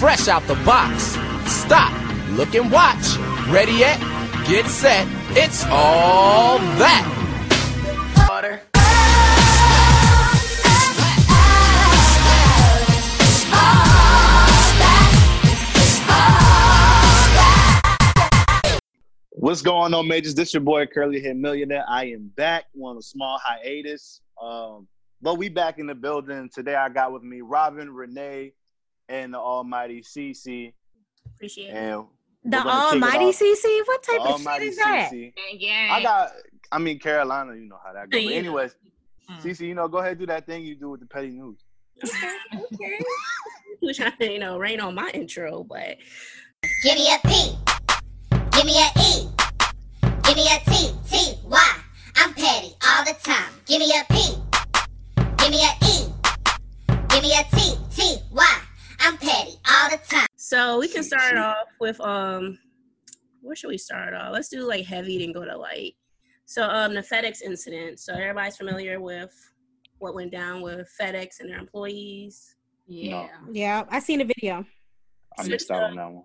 fresh out the box. Stop, look and watch. Ready yet? Get set. It's all that. Water. What's going on, majors? This your boy Curly Head Millionaire. I am back on a small hiatus, um, but we back in the building today. I got with me Robin, Renee, and the Almighty CC. Appreciate it. And The we're gonna kick it Almighty off. CC? What The type of Almighty shit is that? CC. Yeah. I got. I mean, Carolina, you know how that goes. But Yeah. anyways, Mm. CC, you know, go ahead do that thing you do with the petty news. okay. Who's trying to, you know, rain on my intro, but Give me a P. Give me a E. Give me a T. T. Y. I'm petty all the time. Give me a P. Give me a E. Give me a T. T. Y. I'm petty all the time. so we can start off with um where should we start off? Let's do like heavy then go to light. So um the FedEx incident. So everybody's familiar with what went down with FedEx and their employees. Yeah. Yeah, I seen a video. I So missed out on that one.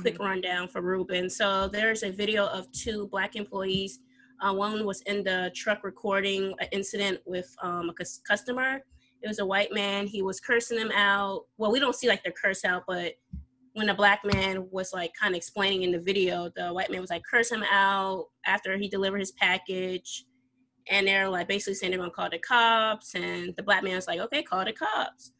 quick rundown for Ruben. So there's a video of two black employees. Uh, one was in the truck recording an incident with um, a customer. It was a white man. He was cursing them out. Well, we don't see like the curse out, but when the black man was like kind of explaining in the video, the white man was like curse him out after he delivered his package. And they're like basically saying they're gonna call the cops. And the black man was like, okay, call the cops.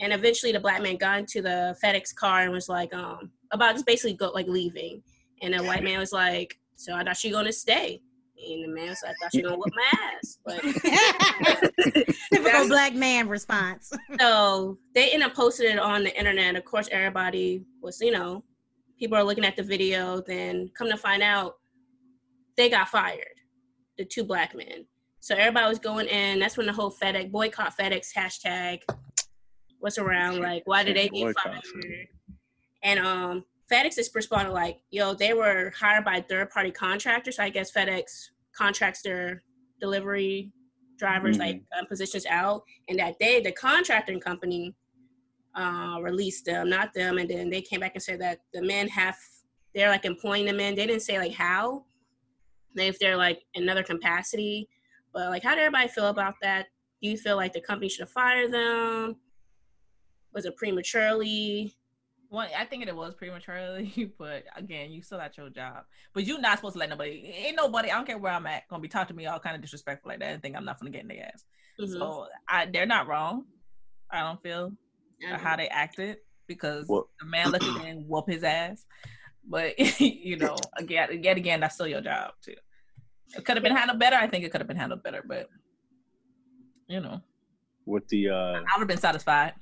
And eventually the black man got into the FedEx car and was like, um, about just basically go like leaving. And the white man was like, So I thought you gonna stay. And the man was like, I thought you gonna whip my ass. But Typical black man response. so they ended up posting it on the internet. Of course, everybody was, you know, people are looking at the video. Then come to find out, they got fired. The two black men. So everybody was going in. That's when the whole FedEx boycott FedEx hashtag was around. Like, why did they get fired? And um, FedEx is responded like, yo, they were hired by third party contractors. So I guess FedEx contracts their delivery drivers Mhm. like uh, positions out and that day the contracting company uh, released them not them and then they came back and said that the men have they're like employing the men. They didn't say like how if they're like another capacity. But like how did everybody feel about that? Do you feel like the company should have fired them? Was it prematurely One, I think it was prematurely, but again, you still at your job. But you're not supposed to let nobody. Ain't nobody. I don't care where I'm at. Gonna be talking to me all kind of disrespectful like that and think I'm not gonna get in their ass. Mhm. So I, they're not wrong. I don't feel I how they acted because Well- the man looked at and whoop his ass. But you know, again, yet again, that's still your job too. It could have been handled better. I think it could have been handled better, but you know, With the uh I would have been satisfied.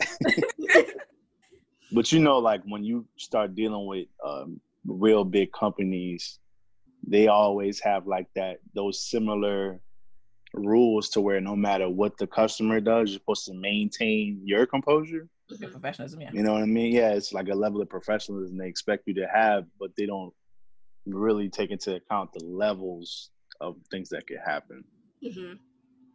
but you know, like when you start dealing with um, real big companies, they always have like that those similar rules to where no matter what the customer does, you're supposed to maintain your composure. Your professionalism, yeah. You know what I mean? Yeah, it's like a level of professionalism they expect you to have, but they don't really take into account the levels of things that could happen. Mhm.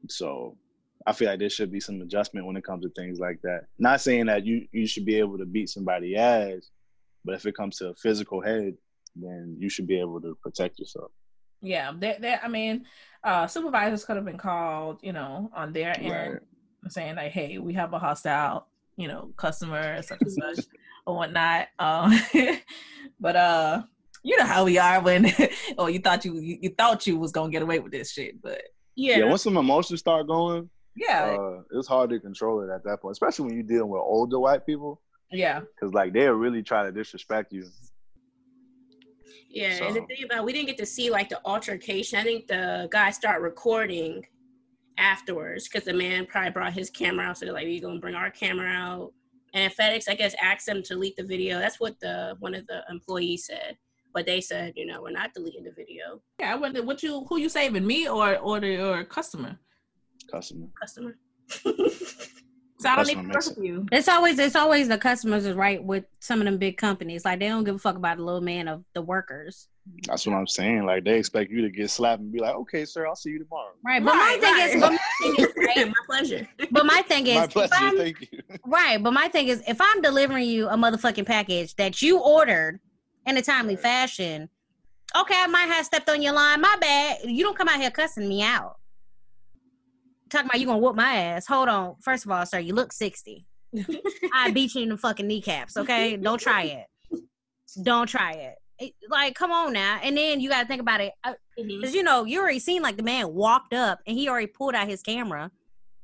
So I feel like there should be some adjustment when it comes to things like that. Not saying that you you should be able to beat somebody ass, but if it comes to a physical head, then you should be able to protect yourself. Yeah, that they I mean, uh supervisors could have been called, you know, on their end Right. saying like, hey, we have a hostile, you know, customer, such and such or whatnot. Um but uh you know how we are when oh you thought you, you you thought you was gonna get away with this shit, but yeah, Yeah, once some emotions start going, yeah, uh, it's hard to control it at that point, especially when you're dealing with older white people, yeah. because like they're really trying to disrespect you. Yeah, and the thing about we didn't get to see like the altercation. I think the guy started recording afterwards because the man probably brought his camera out. So they're like, "We gonna bring our camera out?" And FedEx, I guess, asked them to delete the video. That's what the one of the employees said. But they said, you know, we're not deleting the video. Yeah, I wonder what you who you saving, me or or the or customer? Customer. Customer. So I don't Customer need to work with you. It's always it's always the customers is right with some of them big companies. Like they don't give a fuck about the little man of the workers. That's what I'm saying. Like they expect you to get slapped and be like, "Okay, sir, I'll see you tomorrow." Right. But Right, my thing is but my thing is right, my pleasure. but my thing is My if pleasure. I'm- Thank you. Right, but my thing is, if I'm delivering you a motherfucking package that you ordered in a timely Right. fashion, okay, I might have stepped on your line. My bad. You don't come out here cussing me out. Talking about you gonna whoop my ass. Hold on. First of all, sir, you look sixty. I beat you in the fucking kneecaps. Okay, don't try it. Don't try it. It- Like, come on now. And then you gotta think about it, because you know you already seen like the man walked up and he already pulled out his camera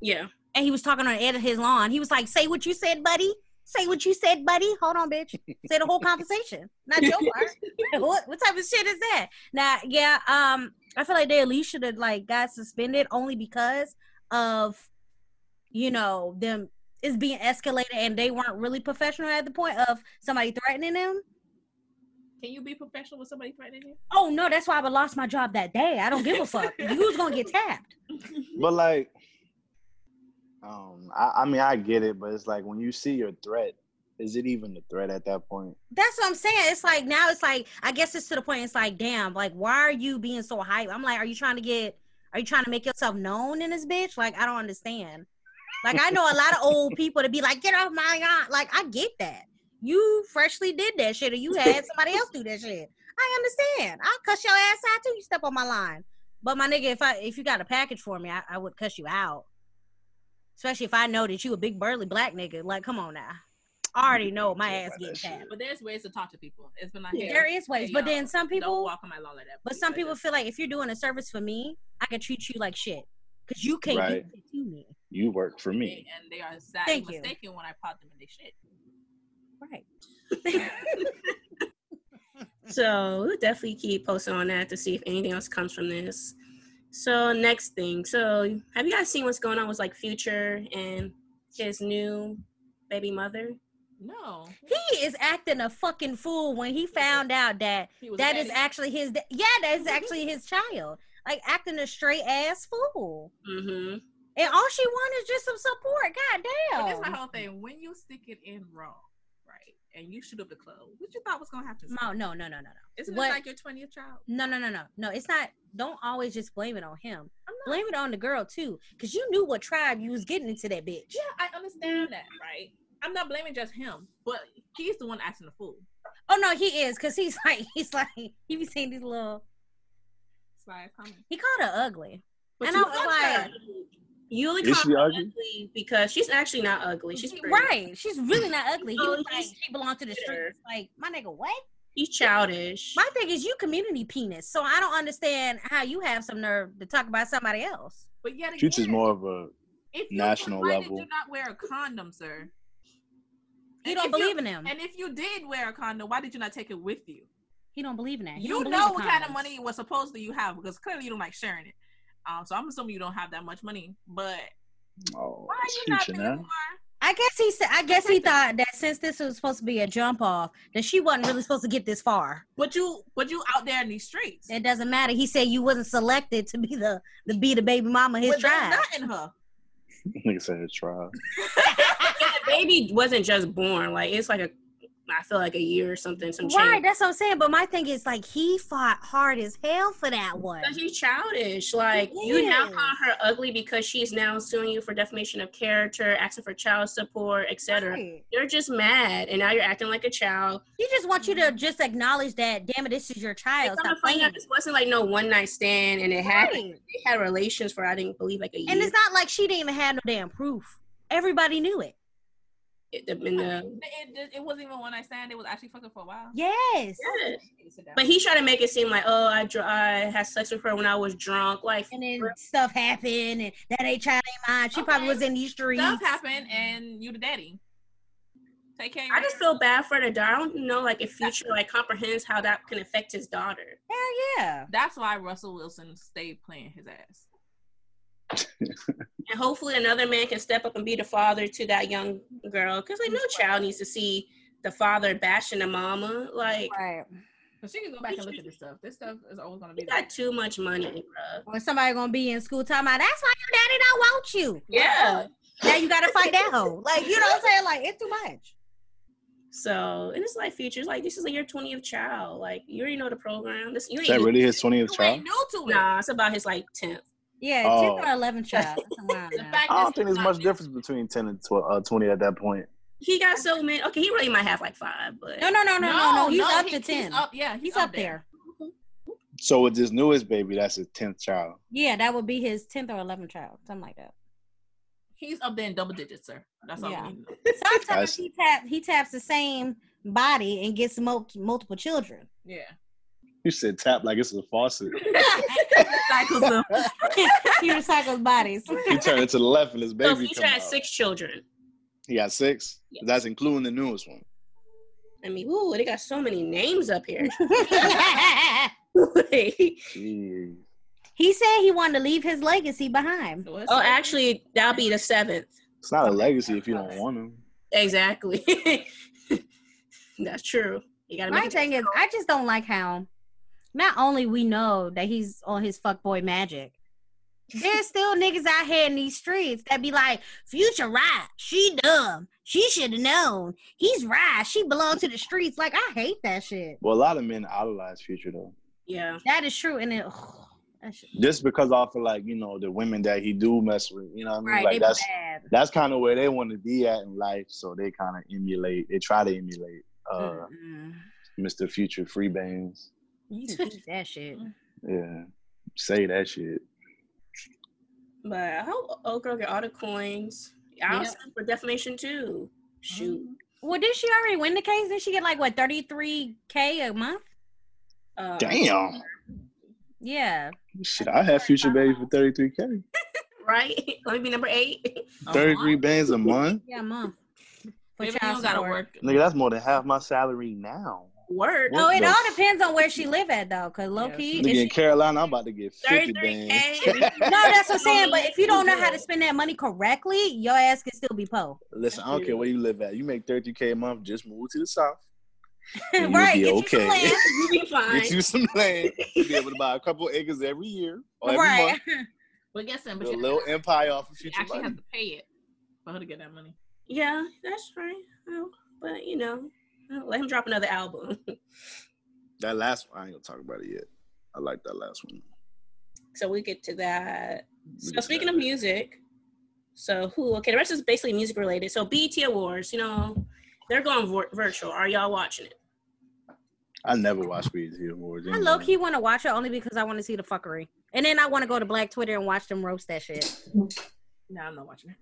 Yeah. and he was talking on the edge of his lawn. He was like, "Say what you said, buddy. Say what you said, buddy. Hold on, bitch. Say the whole conversation, not your part. what what type of shit is that? Now, yeah, um, I feel like they at least should have like got suspended only because of, you know, them is being escalated and they weren't really professional at the point of somebody threatening them. Can you be professional with somebody threatening you? Oh no, that's why I would lost my job that day. I don't give a fuck. you was gonna get tapped. But like, um, I, I mean, I get it, but it's like when you see your threat, is it even a threat at that point? That's what I'm saying. It's like now it's like I guess it's to the point it's like, damn, like why are you being so hype? I'm like, are you trying to get are you trying to make yourself known in this bitch? Like I don't understand. Like I know a lot of old people to be like, get off my yacht. Like I get that. You freshly did that shit or you had somebody else do that shit. I understand. I'll cuss your ass out too. You step on my line. But my nigga, if I if you got a package for me, I, I would cuss you out. Especially if I know that you a big burly black nigga. Like, come on now. I already know my ass getting tapped. But there's ways to talk to people. It's been like Yeah. There is ways, Hey, but then some people don't people, walk on my lawn like that. but some people feel like if you're doing a service for me, I can treat you like shit because you can't Right. do to me. You work for me. and they are sadly Thank you. mistaken when I pop them in their shit. Right. So we'll definitely keep posting on that to see if anything else comes from this. So next thing. So have you guys seen what's going on with like Future and his new baby mother? No, He is acting a fucking fool when he found out that that is actually his. Yeah, that is actually his child. Like acting a straight ass fool. Mm-hmm. And all she wanted is just some support. God But that's my whole thing. When you stick it in wrong, right, and you shoot up the club, what you thought was gonna happen? No, no, no, no, no, no. Isn't what- it like your twentieth child? No, no, no, no. No, it's not. Don't always just blame it on him. I'm not. Blame it on the girl too, because you knew what tribe you was getting into that bitch. Yeah, I understand that, right? I'm not blaming just him, but he's the one acting the fool. Oh no, he is, cause he's like, he's like, he be saying these little. It's like. He called her ugly. But And I was like- her. You only Is call she her ugly? ugly because she's actually not ugly. She's pretty. Right? She's really not ugly. He was like, she belonged to the Sure. streets. Like, my nigga, what? She's childish. My thing is, you community penis, so I don't understand how you have some nerve to talk about somebody else. But yet again, Future's more of a if you, national why level. Did you not wear a condom, sir? He And don't if you- believe in him. And if you did wear a condom, why did you not take it with you? He don't believe in that. He you know what kind of money was supposedly you have because clearly you don't like sharing it. Um, so I'm assuming you don't have that much money. But oh, why are you not being more? I guess he said. I guess he thought that since this was supposed to be a jump off, that she wasn't really supposed to get this far. But you, but you out there in these streets. It doesn't matter. He said you wasn't selected to be the the be the baby mama his but tribe. not in her. Nigga said his trial. baby wasn't just born. Like it's like a, I feel like a year or something. Some Right, change. that's what I'm saying. But my thing is like he fought hard as hell for that one. Because she's childish. Like you now call her ugly because she's now suing you for defamation of character, asking for child support, etc. Right. You're just mad, and now you're acting like a child. He just wants you to mm-hmm. just acknowledge that. Damn it, this is your child. And come Stop playing. out, this wasn't like no one night stand, and it happened. They had relations for I didn't believe like a year. And it's not like she didn't even have no damn proof. Everybody knew it. It- in the- It, it, it wasn't even one night stand. It was actually fucking for a while. Yes. Yes. But he tried to make it seem like, oh, I, dr- I had sex with her when I was drunk. Like, And then stuff happened, and that ain't child ain't mine. She probably was in these streets. stuff happened, and you the daddy. Take care. I just feel bad for the daughter. I don't know, like, if future like comprehends how that can affect his daughter. Hell yeah. That's why Russell Wilson stayed playing his ass. And hopefully, another man can step up and be the father to that young girl. Because like, no child needs to see the father bashing the mama. Like, Right. So she can go back and look at this stuff. This stuff is always gonna be you there. got too much money, bro. When somebody gonna be in school talking about that's why your daddy don't want you. Yeah. now you gotta fight that hoe. Like you know what I'm saying? Like it's too much. So and it's like features like this is like your 20th child. Like you already know the program. This you Is ain't that really his twentieth child? new to it. Nah, it's about his like 10th. Yeah, Oh. 10th or 11th child. That's around The there. fact I don't think there's much difference between ten and tw- uh, twenty at that point. He got so many. Okay, he really might have like five, but No, no, no, no, no, no. He's up he- to 10. He's up, yeah, He's up there. So with this newest baby, that's his tenth child. Yeah, that would be his 10th or 11th child, something like that. He's up there in double digits, sir. That's all Yeah. we need. Sometimes he tap he taps the same body and gets multiple children. Yeah. You said tap like it's a faucet. Cycles them. he recycles bodies. He turned it to the left and his so baby Future come has out. six children. He got six. Yes. That's including the newest one. I mean, ooh, they got so many names up here. Wait. He said he wanted to leave his legacy behind. So it's- oh, actually, that'll be the seventh. It's not a legacy if you don't want him. Exactly. That's true. You gotta My make thing is, I just don't like how not only we know that he's on his fuckboy magic, there's still niggas out here in these streets that be like, Future right, she dumb. She should have known. He's right. She belonged to the streets. Like, I hate that shit. Well, a lot of men idolize Future though. Yeah. That is true. And it, that shit, Just because I feel like you know the women that he do mess with, you know what I mean? right, like that's bad. that's kind of where they want to be at in life. So they kind of emulate. They try to emulate uh, Mm-mm. Mr. Future Free Bands. You can keep that shit. Yeah, say that shit. But I hope old girl get all the coins. I'll Yep. sue for defamation too. Shoot. Well, did she already win the case? Did she get like what, 33K a month? Um, Damn. Yeah. Shit, I have Future Baby for 33K. Right? Let me be number eight. Uh-huh. 33 bands a month? Yeah, a month. For Maybe you child don't gotta work. Nigga, that's more than half my salary now. Word. What Oh, it all depends on where she live at though, cause low Yeah. key. Nigga in Carolina, I'm about to get 50 33K. bands. no, that's what I'm saying. But if you don't know how to spend that money correctly, your ass can still be po. Listen, I don't care where you live at. You make 30K a month, just move to the south. And you'll right? be Get okay. you some land. You be fine. Get you some land. You'll be able to buy a couple acres every year or every right. month. But guess what? But Build a you little empire off of you future actually money. have to pay it for her to get that money. Yeah, that's right. Well, but you know, I'll let him drop another album. That last one, I ain't gonna talk about it yet. I like that last one. so we get to that. We So speaking that of music, so who? Okay, the rest is basically music related. So BET Awards, you know, they're going vir- virtual. Are y'all watching it? I never watched BET Awards. I anyway. low key want to watch it only because I want to see the fuckery, and then I want to go to Black Twitter and watch them roast that shit. No, I'm not watching it.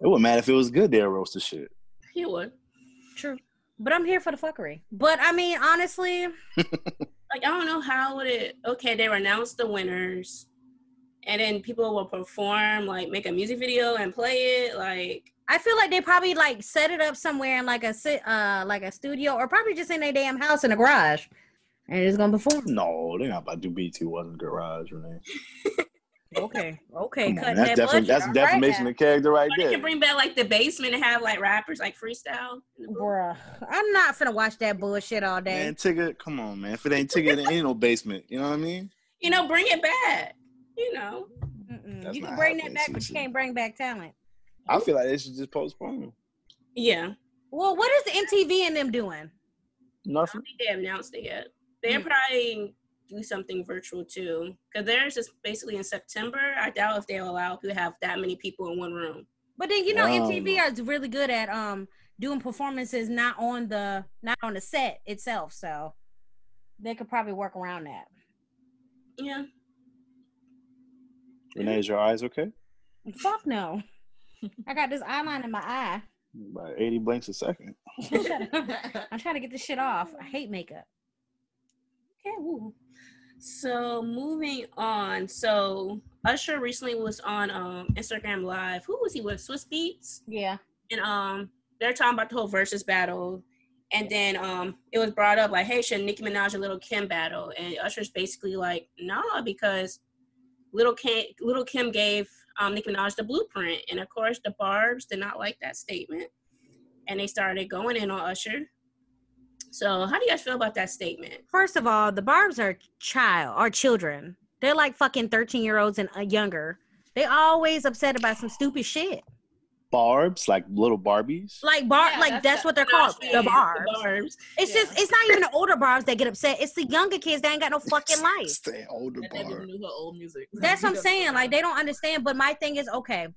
It wouldn't matter if it was good. They'll roast the shit. He would. True, but I'm here for the fuckery. But I mean, honestly, Like I don't know how would it. Okay, they announced the winners, and then people will perform, like make a music video and play it. Like I feel like they probably like set it up somewhere in like a sit, uh, like a studio, or probably just in their damn house in a garage, and it's gonna perform. No, they're not about to do BET wasn't garage, Renee. Okay, okay, on, that's that defi- that's All right defamation now. of character right or they there. can bring back like the basement and have like rappers like freestyle. Bruh, I'm not finna watch that bullshit all day. Man, ticket, come on, man. If it ain't ticket, it ain't no basement. You know what I mean? You know, bring it back. You know. You can bring that back, but things you can't bring back talent. I feel like they should just postpone. Yeah. Well, what is the MTV and them doing? I Nothing. don't think they have announced it yet. They'll Hmm. probably do something virtual too. Because theirs is basically in September. I doubt if they'll allow people to have that many people in one room. But then you know Wow. MTV is really good at um doing performances not on the not on the set itself, so they could probably work around that. Yeah. Renee, is your eyes okay? Fuck no. I got this eyeline in my eye. About 80 blinks a second. I'm trying to get this shit off. I hate makeup. Okay. Woo. So moving on. So Usher recently was on um Instagram Live. Who was he with? Swizz Beatz. Yeah. and um they're talking about the whole versus battle and then um it was brought up like hey should nicki minaj and little kim battle and usher's basically like nah because little kim little kim gave um nicki minaj the blueprint and of course the barbs did not like that statement and they started going in on usher so how do you guys feel about that statement First of all, the Barbs are child are children. They're like fucking 13 year olds and uh, younger. They always upset about some stupid shit. barbs, like little Barbies. Like bar, Yeah, like that's that's, the- what they're called, the barbs. barbs. It's Yeah. just, it's not even the older barbs that get upset. It's the younger kids that ain't got no fucking life. Stay older That never barb. knew her old music. That's what I'm saying. Like they don't understand. But my thing is, okay,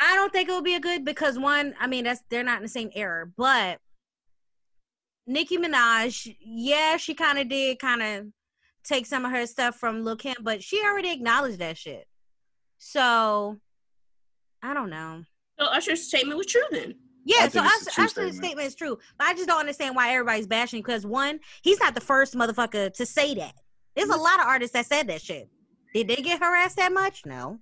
I don't think it will be a good because one, I mean, that's they're not in the same era. But Nicki Minaj, yeah, she kind of did kind of take some of her stuff from Lil Kim, but she already acknowledged that shit. So I don't know. So Usher's statement was true then. Yeah, I so think it's a Usher, Usher's statement. statement is true, but I just don't understand why everybody's bashing. Because one, he's not the first motherfucker to say that. There's a mm-hmm. lot of artists that said that shit. Did they get harassed that much? No.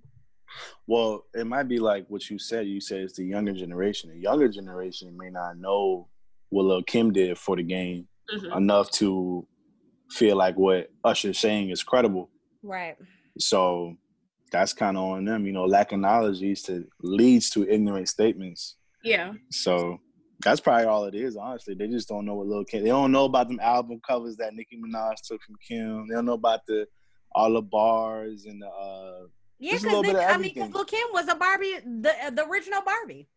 Well, it might be like what you said. You said it's the younger generation. The younger generation may not know what Lil Kim did for the game Mhm. enough to feel like what Usher's saying is credible. Right. So that's kind of on them. You know, lack of knowledge leads to leads to ignorant statements. Yeah. So that's probably all it is. Honestly, they just don't know what Lil Kim. They don't know about them album covers that Nicki Minaj took from Kim. They don't know about the all the bars and the. uh Yeah, Just a little because I mean, 'cause everything. Lil Kim was a Barbie, the the original Barbie.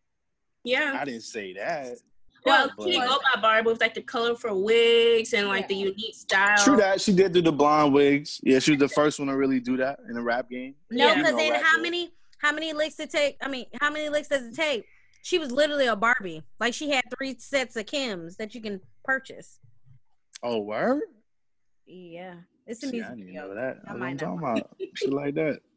Yeah. I didn't say that. Well, but- she didn't go by Barb with like the colorful wigs and like the unique style. True that she did do the blonde wigs. Yeah, she was the first one to really do that in the rap game. No, because You know, then rap how game. many how many licks it take? I mean, how many licks does it take? She was literally a Barbie. Like she had three sets of Kims that you can purchase. Oh, word? Yeah, it's a See, music I didn't video. know that. I I'm might talking not. about shit like that.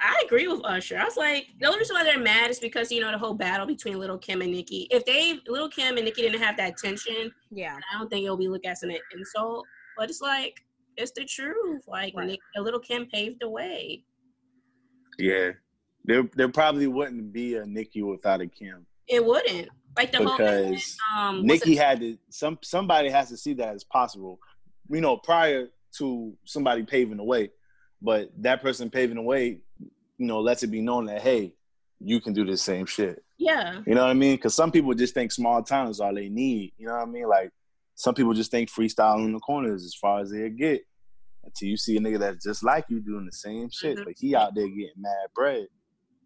I agree with Usher. I was like, the only reason why they're mad is because you know the whole battle between Little Kim and Nicki. If they Little Kim and Nicki didn't have that tension, Yeah, I don't think it'll be looked at as an insult. But it's like it's the truth. Like Right. Nick, Little Kim paved the way. Yeah, there there probably wouldn't be a Nicki without a Kim It wouldn't like the whole because um what's Nicki it- had to some somebody has to see that as possible. You know, prior to somebody paving the way, but that person paving the way, you know, lets it be known that hey, you can do the same shit. yeah. You know what I mean? Because some people just think small town is all they need. You know what I mean? Like some people just think freestyling in the corners as far as they get. Until you see a nigga that's just like you doing the same shit, Mhm. but he out there getting mad bread.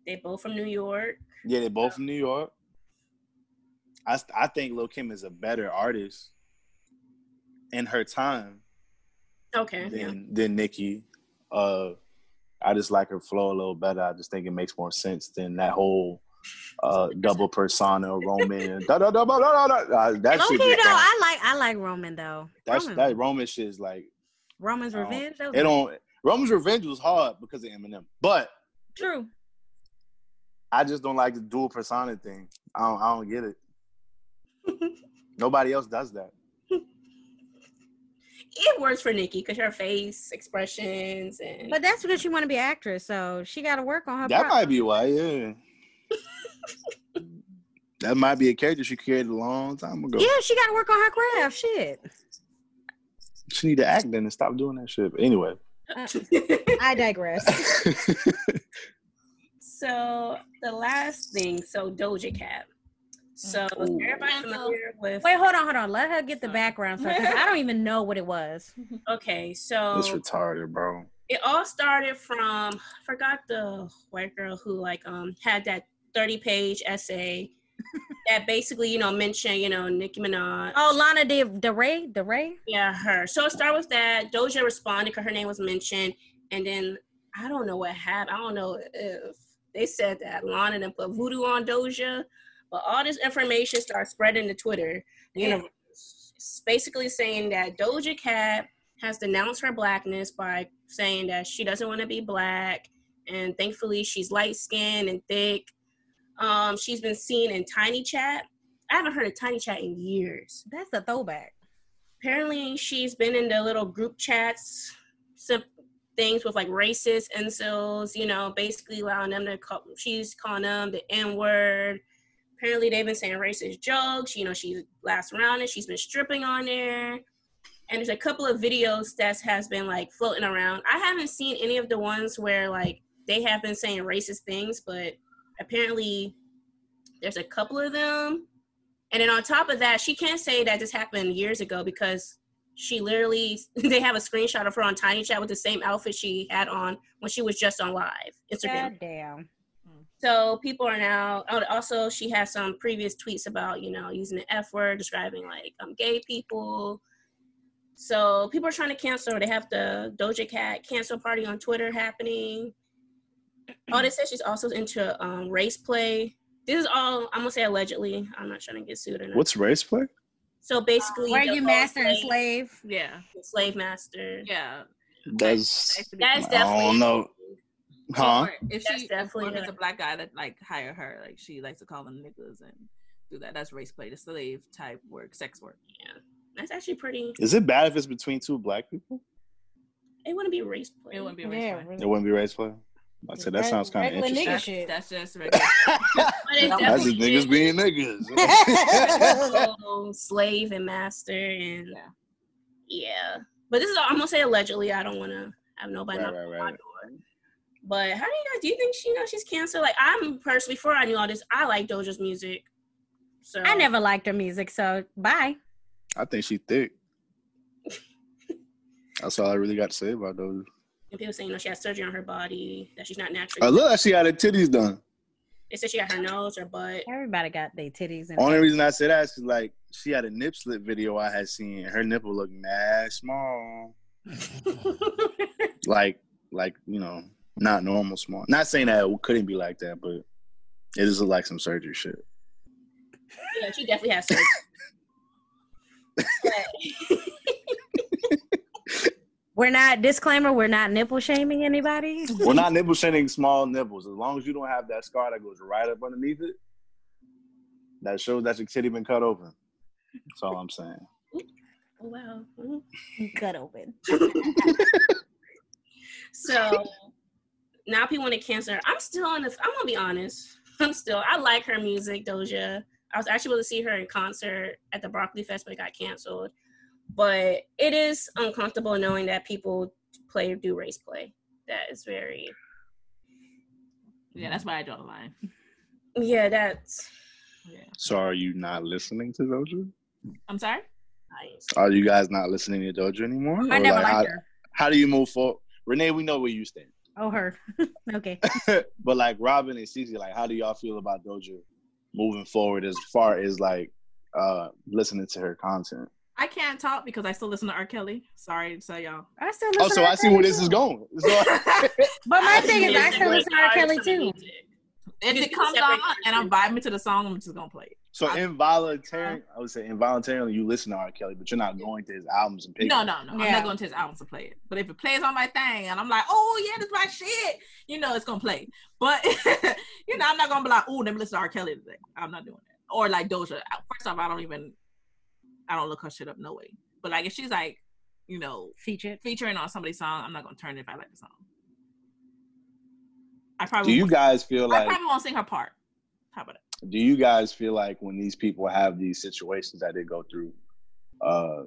They both from New York. Yeah, they both from New York. I I think Lil Kim is a better artist in her time Okay. yeah. than than Nicki. Uh, I just like her flow a little better. I just think it makes more sense than that whole uh, double persona Roman. da, da, da, da, da, da. Uh, that okay though. I like I like Roman though. That's Roman, that Roman shit is like Roman's Revenge. It don't. Roman's Revenge was hard because of Eminem, but true. I just don't like the dual persona thing. I don't. I don't get it. Nobody else does that. It works for Nicki because her face expressions and But that's because she want to be an actress, so she got to work on her. That part. might be why. Yeah. that might be a character she created a long time ago. Yeah, she got to work on her craft. Shit. She need to act then and stop doing that shit. But anyway. Uh, I digress. so the last thing, so Doja Cat. So is Ooh. everybody familiar with Wait, hold on, hold on. Let her get the background stuff. 'cause I don't even know what it was. okay, so It's retarded, bro. it all started from I forgot the white girl who like um had that 30 page essay that basically, you know, mentioned, you know, Nicki Minaj. Oh, Lana De Del Rey, DeRay. Yeah, her. So it started with that. Doja responded because her name was mentioned. And then I don't know what happened. I don't know if they said that Lana and put voodoo on Doja. But all this information started spreading to Twitter. You know, it's basically saying that Doja Cat has denounced her blackness by saying that she doesn't want to be black. And thankfully, she's light skinned and thick. Um, she's been seen in Tiny Chat. I haven't heard of Tiny Chat in years That's a throwback. apparently she's been in the little group chats some things with like racist incels you know basically allowing them to call she's calling them the n-word apparently they've been saying racist jokes you know she last around it she's been stripping on there and there's a couple of videos that has been like floating around i haven't seen any of the ones where like they have been saying racist things but apparently there's a couple of them and then on top of that, she can't say that this happened years ago because she literally they have a screenshot of her on Tiny Chat with the same outfit she had on when she was just on live Instagram. God damn. So people are now oh, also she has some previous tweets about you know using the F word, describing like um gay people. So people are trying to cancel. her. They have the Doja Cat cancel party on Twitter happening. Oh, they said she's also into um, race play. This is all I'm gonna say allegedly. I'm not trying to get sued or nothing. What's race play? So basically, Where the you whole master and slave, slave? Yeah, slave master. yeah. That's Nice to be That's I definitely. don't know. Huh? Or if That's she definitely if it's a black guy that like hire her, like she likes to call them niggas and do that. That's race play, the slave type work, sex work. Yeah, that's actually pretty. Is it bad if it's between two black people? It wouldn't be race play. It wouldn't be race Yeah, play. It wouldn't be race play. I said that sounds kind of Regular interesting. nigga That's, shit. that's just regular. But it That's That's just niggas is being niggas. also slave and master and Yeah. yeah. But this is all, I'm gonna say allegedly. I don't want to have nobody Right, right, right. Door. But how do you guys? Do you think she knows she's canceled? Like I'm personally, before I knew all this, I like Doja's music. So I never liked her music, so bye. I think she thick. That's all I really got to say about those. And people saying, you know, she has surgery on her body, that she's not natural. I look like she had her titties done. They said she got her nose, her butt. Everybody got their titties and Only reason I say that is 'cause, like she had a nip slip video I had seen. Her nipple looked mad small, like like you know, not normal small. Not saying that it couldn't be like that, but it is like some surgery shit. yeah, she definitely has surgery. We're not disclaimer. We're not nipple shaming anybody. We're not nipple shaming small nipples. As long as you don't have that scar that goes right up underneath it, that shows that your titty been cut open. That's all I'm saying. oh, wow. Cut open. So now people want to cancel her. I'm still in the. I'm gonna be honest. I'm still. I like her music, Doja. I was actually able to see her in concert at the Broccoli Fest, but it got canceled. But it is uncomfortable knowing that people play do race play. That is very. Yeah, that's why I draw the line. Yeah, that's Yeah. So are you not listening to Doja? I'm sorry. Are you guys not listening to Doja anymore? I Or, never like, how, liked her. how do you move forward? Renee, we know where you stand. Oh, her. okay. but like Robin and Cece, like how do y'all feel about Doja moving forward as far as like uh listening to her content? I can't talk because I still listen to R. Kelly. Sorry to say y'all. I still listen Oh, so to I R. see where this is going. So- But my I thing is, I still listen to R. Kelly too. If it comes on and I'm vibing to the song, I'm just gonna play it. So I- involuntarily, I would say involuntarily, you listen to R. Kelly, but you're not going to his albums and picking. No, no, no. I'm not going to his albums to play it. But if it plays on my thing and I'm like, oh yeah, this is my shit, you know, it's gonna play. But you know, I'm not gonna be like, oh, let me listen to R. Kelly today. I'm not doing that. Or like Doja. First off, I don't even, I don't look her shit up no way. But like if she's like, you know, Featured. featuring on somebody's song, I'm not gonna turn it if I like the song. I probably. Do you guys feel I like? I probably won't sing her part. How about that? Do you guys feel like when these people have these situations that they go through, uh,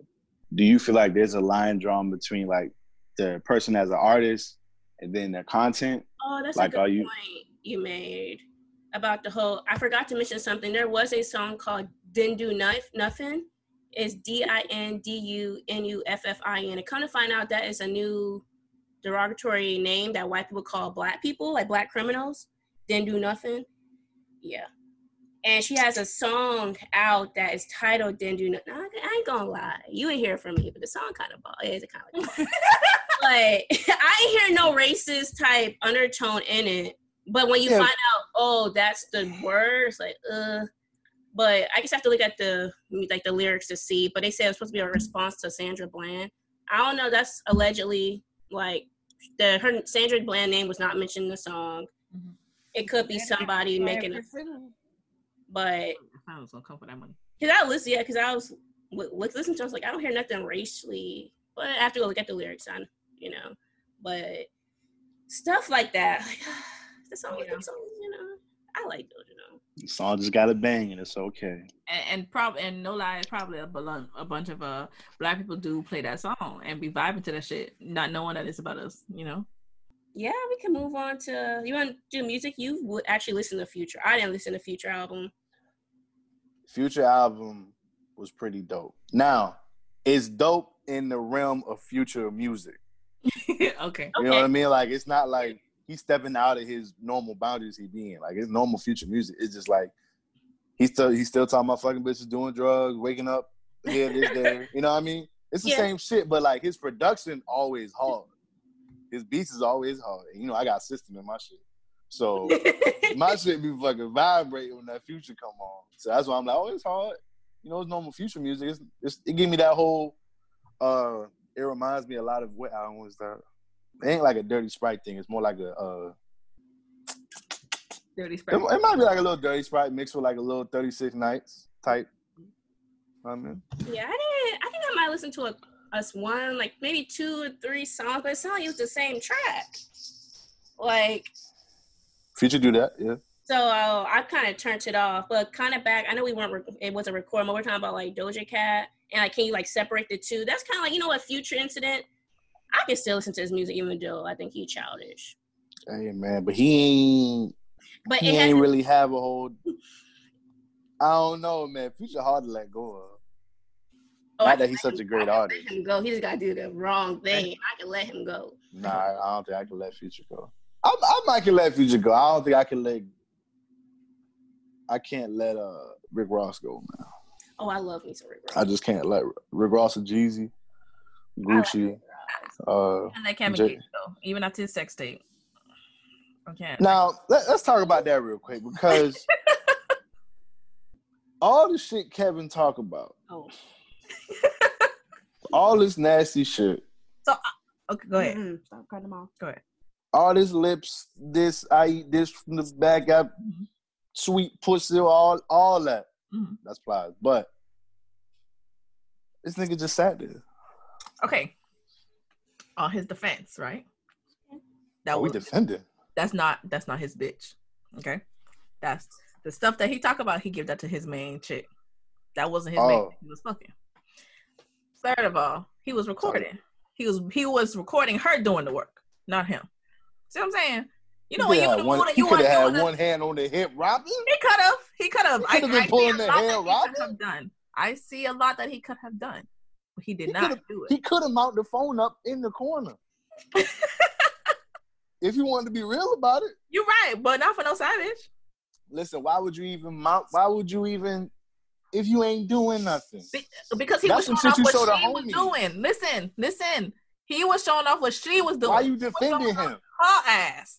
do you feel like there's a line drawn between like the person as an artist and then their content? Oh, that's Like, a are good you- point you made about the whole. I forgot to mention something. There was a song called "Didn't Do Nothing." It's D I N D U N U F F I N. And come to find out, that is a new derogatory name that white people call black people, like black criminals. Didn't do nothing. Yeah. And she has a song out that is titled "Didn't Do Nothing." I ain't gonna lie, you ain't hear it from me, but the song kind of ball. It's kind of like. but I ain't hear no racist type undertone in it. But when you Yeah. find out, oh, that's the word, it's like, uh. But I just have to look at the like the lyrics to see. But they said it was supposed to be a response to Sandra Bland. I don't know. That's allegedly like the her Sandra Bland name was not mentioned in the song. Mhm. It could be somebody making it, but I was gonna come for that money. because I listen, yeah, because I was li- li- listening to, it, I was like, I don't hear nothing racially, but I have to go look at the lyrics on, you know, but stuff like that, like the song, Yeah. the song, you know, I like those, you know. The song just got a bang and it's okay. and, and probably and no lie, probably a, bul- a bunch of uh black people do play that song and be vibing to that shit, not knowing that it's about us. You know, Yeah, we can move on to. You want to do music? You would actually listen to Future. I didn't listen to Future album. Future album was pretty dope. Now, it's dope in the realm of future music. okay. You know what I mean? Like it's not like he's stepping out of his normal boundaries he be in. Like his normal future music. It's just like he's still he's still talking about fucking bitches doing drugs, waking up here, this, there. You know what I mean? It's the Yeah. same shit, but like his production always hard. His beats is always hard. And, you know, I got system in my shit. So my shit be fucking vibrating when that future come on. So that's why I'm like, oh, it's hard. You know, it's normal future music. It's, it's it give me that whole uh it reminds me a lot of what album was that? It ain't like a dirty sprite thing. It's more like a uh Dirty it, Sprite. it might be like a little dirty sprite mixed with like a little 36 nights type. I mean, Yeah, I didn't. I think I might listen to a, us one, like maybe two or three songs, but it sounded like it was the same track. Like, future do that, yeah. so uh, I kind of turned it off, but kind of back. I know we weren't. Rec- it wasn't recording, but we're talking about like Doja Cat and like, can you like separate the two? That's kind of like you know what, Future Incident. I can still listen to his music even though I think he's childish. Hey man, but he ain't But he ain't really have a whole. I don't know, man. Future hard to let go of. oh, Not that he's such a great artist. Let him go. He just got to do the wrong thing. I can let him go. Nah, I don't think I can let Future go. I, I might can let Future go. I don't think I can let. I can't let uh Rick Ross go, now. Oh, I love me some Rick Ross. I just can't let Rick Ross and Jeezy, Gucci. Uh, And that Kevin J- Gates though, even after his sex tape. Okay. now let, let's talk about that real quick because all the shit Kevin talk about, Oh, all this nasty shit, So, Okay, go ahead. Mm-mm. Stop cutting them off. Go ahead. All this lips, this I eat this from the back up, Mhm. sweet pussy, all all that. Mhm. That's plies. But this nigga just sat there. Okay. On his defense, right? That Oh, we was defending. that's not that's not his bitch. Okay. That's the stuff that he talk about, he give that to his main chick. That wasn't his main Oh. chick he was fucking. Third of all, he was recording. He was he was recording her doing the work, not him. See what I'm saying? You know he when you one, and you could want have to had one hand on the hip, Robin. He could have. He could have. I, could have been I pulling the hair, that he could Robin. done. I see a lot that he could have done, but he did He not do it. He could have mounted the phone up in the corner. if you wanted to be real about it. You're right, but not for no savage. Listen, why would you even mount? Why would you even if you ain't doing nothing? Be- because he That's was showing off what she was doing. Listen, listen. He was showing off what she was doing. Why you defending him? Her ass.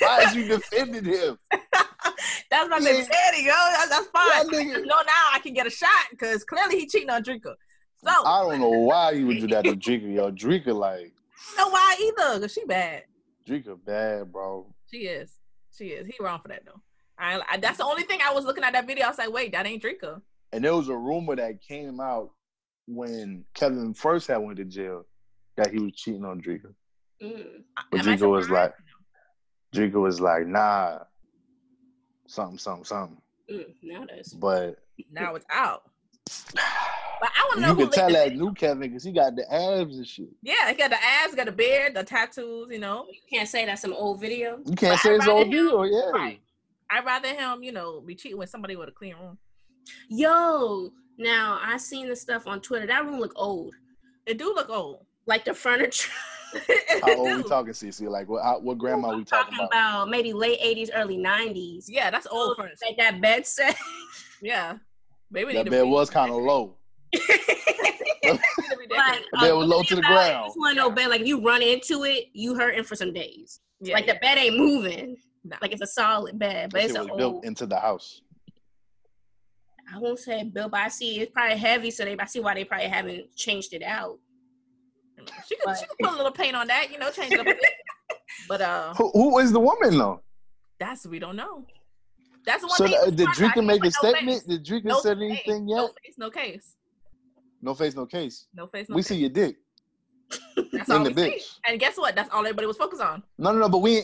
Why is you defending him? that's my Yeah. daddy, yo. That's, that's That fine. nigga- No, now I can get a shot because clearly he cheating on Dreka. So I don't know why you would do that to Dreka, yo. Dreka like know why either? Cause she bad. Dreka bad, bro. She is. She is. He wrong for that though. I, I that's the only thing I was looking at that video. I was like, wait, that ain't Dreka. And there was a rumor that came out when Kevin first had went to jail that he was cheating on Dreka. Mm. But Am I was like, Dreka was like, nah, something, something, something. Mm. Now that's But now it's out. But I want to know you who can tell that video. new Kevin because he got the abs and shit. Yeah, he got the abs, got the beard, the tattoos. You know, you can't say that's some old video. You can't But say I'd it's rather old him- video, yeah. right? I'd rather him, you know, be cheating with somebody with a clean room. Yo, now I seen the stuff on Twitter. That room look old, It do look old. like the furniture. How old we talking, Cece? Like what? How, what grandma we talking talking about? about maybe late '80s, early '90s. Yeah, that's old furniture. Like that bed set. Yeah, baby. That bed was kind of low. like, That bed was low to the ground. This one no bed. Like if you run into it, you hurting for some days. Yeah, like the bed ain't moving. Nah. Like it's a solid bed, but it's shit an was built into the house. I won't say built, but I see it's probably heavy, so they I see why they probably haven't changed it out. She could she could put a little paint on that, you know, change it up a bit. But uh, Who, who is the woman though? that's we don't know. That's the one So thing. did I make a put no statement? face. Did Dreka No said face. anything No yet? face, no case. No face, no case. No face, no We case. see your dick That's in all the we see. bitch. And guess what? That's all everybody was focused on. No, no, no. But we.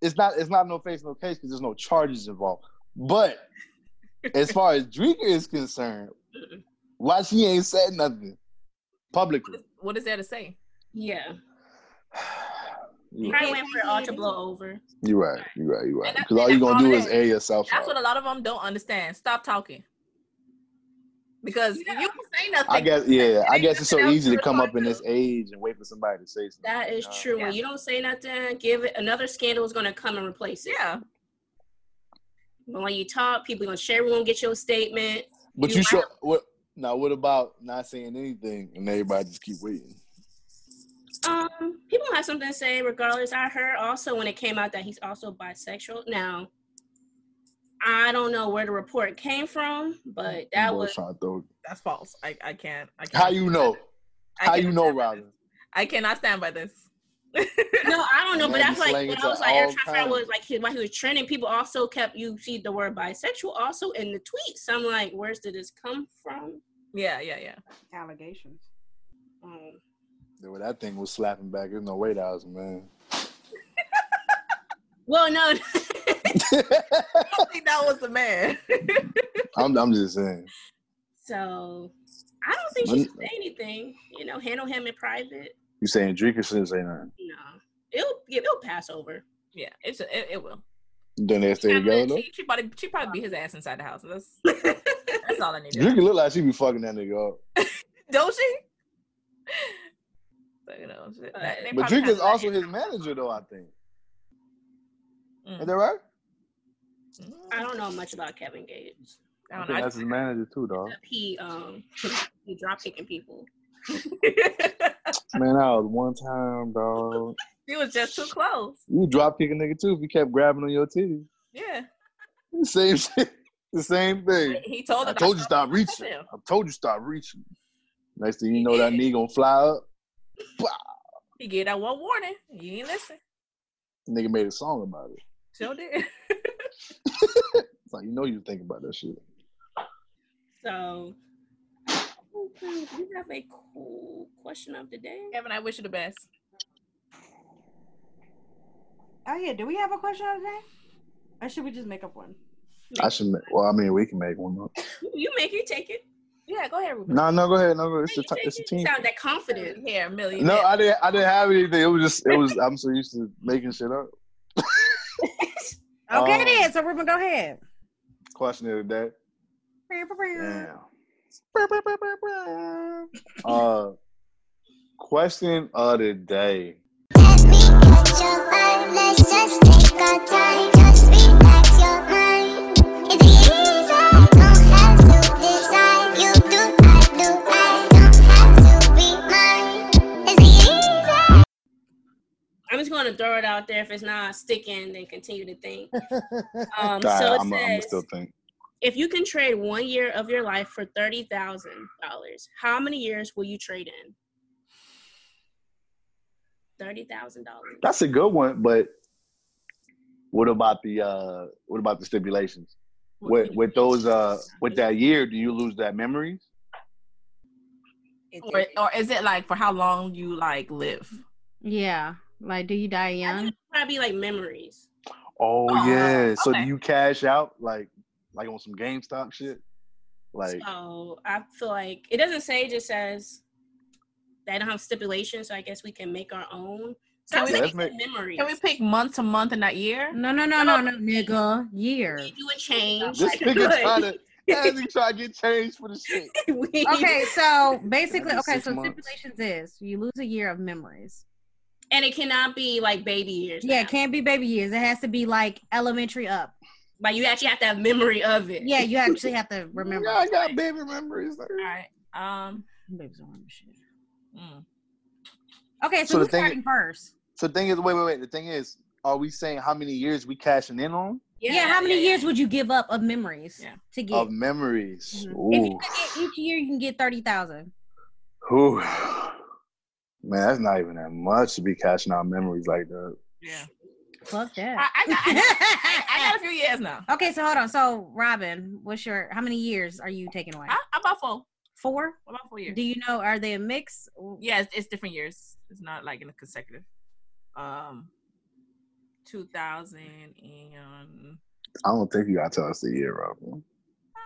It's not. It's not no face, no case because there's no charges involved. But as far as Dreka is concerned, why she ain't said nothing publicly? What is there to say? Yeah, You- probably waiting for it all to blow over. You're right. You're right. You're right. Because all you're gonna do is air yourself That's out. what a lot of them don't understand. Stop talking. Because Yeah. you can say nothing. I guess yeah. I guess it's so easy to to come up in this age and wait for somebody to say something. That is you know? true. When you don't say nothing, give it another scandal is gonna come and replace it. yeah. But when you talk, people are gonna share room, get your statement. But You you show what now? What about not saying anything and everybody just keep waiting? Um, people have something to say regardless. I heard also when it came out that he's also bisexual. Now, I don't know where the report came from, but that Boy, was trying That's false. I, I can't. I can't How you know? I How you know, stand Robin? I cannot stand by this. no, I don't know, but that's like slang what I was to like. all I'm trying to figure out kinds. was like he, while he was trending, people also kept you see the word bisexual also in the tweets. I'm like, where's did this come from? Yeah, yeah, yeah. Allegations. Um, Yeah, well, that thing was slapping back. There's no way that was a man. well, no, I don't think that was the man. I'm, I'm just saying. so I don't think she should say anything. You know, handle him in private. You saying Dreka shouldn't say nothing? No, it'll yeah, it'll pass over. yeah, it's it, it will. Then they stay together though. She, she probably she probably beat his ass inside the house. That's that's all I need. to Dreka know. look like she be fucking that nigga up. Don't she? So, you know, shit, But- that- they But probably is also his manager though. I think. Mm. Is that right? I don't know much about Kevin Gates. I I don't think know. that's his manager too, dog. He um he drop kicking people. Man, that was one time, dog. he was just too close. You drop kick a nigga too if he kept grabbing on your titties. Yeah. The same shit. The same thing. He told I told you stop reaching. I told you stop reaching. Next thing you know, that knee gonna fly up. He gave that one warning. You ain't listen. Nigga made a song about it. Sure did. It's like you know you think about that shit. So we have a cool question of the day. Kevin, I wish you the best. Oh yeah, do we have a question of the day? Or should we just make up one? I should. Make, well, I mean, we can make one. up. You make it take it. Yeah, go ahead, Ruben. No, no, go ahead. No, go. It's You a, t- it's a team. You sound that confident. Here, million. No, I didn't. I didn't have anything. It was just. It was. I'm so used to making shit up. Okay, Um, then. So Ruben, go ahead. Question of the day. Damn. Question of the day. Let me catch your eye, let's just take our time, just relax your mind. It's easy, don't have to decide. You do, I do, I don't have to be mine. It's easy. I'm just going to throw it out there. If it's not sticking, then continue to think. Um, Nah, so it I'm, I'm says, still think. if you can trade one year of your life for thirty thousand dollars, how many years will you trade in? Thirty thousand dollars. That's a good one, but what about the uh what about the stipulations? With with those uh with that year, do you lose that memories? Or, or is it like for how long you like live? Yeah. Like, do you die young? probably like memories. Oh, Oh, yeah. So do you cash out like like on some GameStop shit? Like So I feel like it doesn't say, it just says they don't have stipulations. So I guess we can make our own. So Can I we- was make- memories. Can we pick month to month in that year? No, no, no, no, no, nigga. Year. We do a change. this nigga trying to as he try to get changed for the shit. Okay, so basically, okay, so months. stipulations is you lose a year of memories. and it cannot be like baby years. Yeah, now. it can't be baby years. It has to be like elementary up. Like you actually have to have memory of it. Yeah, you actually have to remember. Yeah, I got baby memories. All right. Um. Babies don't remember shit. Mm. Okay, so, So the who's thing- starting first? So the thing is, wait, wait, wait. The thing is, are we saying how many years we cashing in on Yeah, yeah how many yeah, years would you give up of memories Yeah. to get? of memories? Mhm. If you could get each year, you can get thirty thousand. Ooh. man, that's not even that much to be cashing out memories like that. Yeah. Fuck I, that. I, got, I, I got a few years now. okay, so hold on. So Robin, what's your? How many years are you taking away? I, I'm about four. Four. What About four years. Do you know? Are they a mix? Yeah, it's, it's different years. It's not like in a consecutive. Um, 2000 and I don't think you gotta tell us the year, Robin.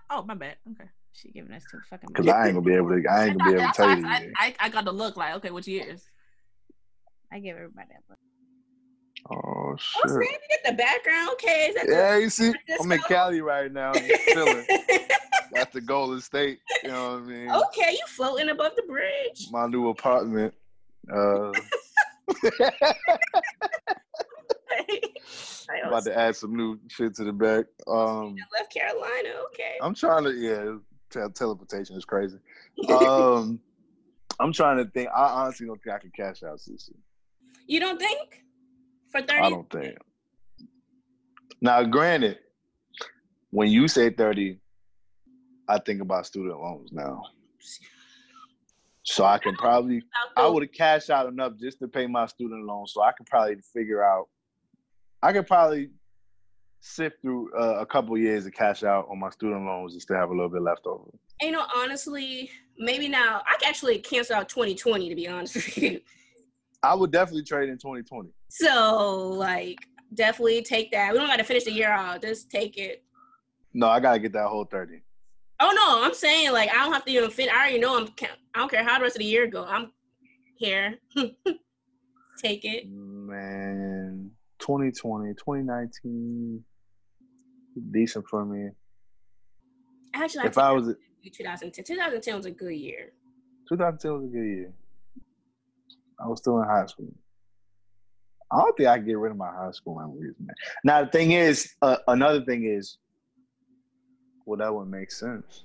oh my bad. Okay. She giving us two fucking. Because I ain't gonna be able to. I ain't gonna be able to tell you I. I, I got to look like okay, which years? I give everybody that. Look. Oh shit! Oh, shit. snap, you get the background. Okay, is that the- Yeah, you see, I'm in Cali right now, just chilling. That's the Golden State. You know what I mean? okay, you floating above the bridge. My new apartment. Uh, I'm about to add some new shit to the back. Um, left Carolina. Okay. I'm trying to, yeah, te- teleportation is crazy. Um, I'm trying to think. I honestly don't think I can cash out CC. you don't think for 30? I don't think. Now, granted, when you say 30, I think about student loans now. So I can probably, I would have cashed out enough just to pay my student loan. So I could probably figure out, I could probably sift through uh, a couple years to cash out on my student loans and still have a little bit left over. You know, honestly, maybe now I can actually cancel out 2020 to be honest with you. I would definitely trade in 2020. So like, definitely take that. We don't got to finish the year out. Just take it. No, I gotta get that whole 30. Oh no, I'm saying like I don't have to even fin. I already know I'm. I don't care how the rest of the year go. I'm here. take it. Man, 2020, 2019, decent for me. Actually, I If I was 2010. 2010 was a good year. 2010 was a good year. I was still in high school. I don't think I can get rid of my high school memories, man. Now the thing is, uh, another thing is, well, that would make sense.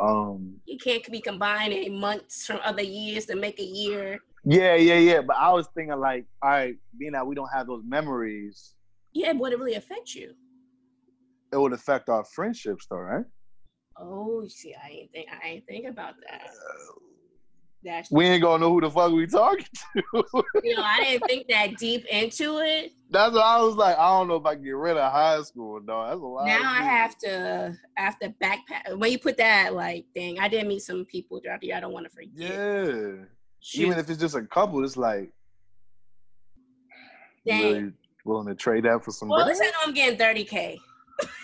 Um, You can't be combining months from other years to make a year. yeah, yeah, yeah. But I was thinking like, all right, being that we don't have those memories, Yeah, would it really affect you. it would affect our friendships, though, right? Oh, see, I ain't think I ain't think about that. That's We ain't gonna know who the fuck we talking to. you know, I didn't think that deep into it. That's what I was like. I don't know if I can get rid of high school, dog. That's a lot. Now I have to I have to backpack. When you put that, like, dang, I did meet some people throughout the year. I don't want to forget. Yeah. Shoot. Even if it's just a couple, it's like Dang. really willing to trade that for some well, at least I know I'm getting 30k.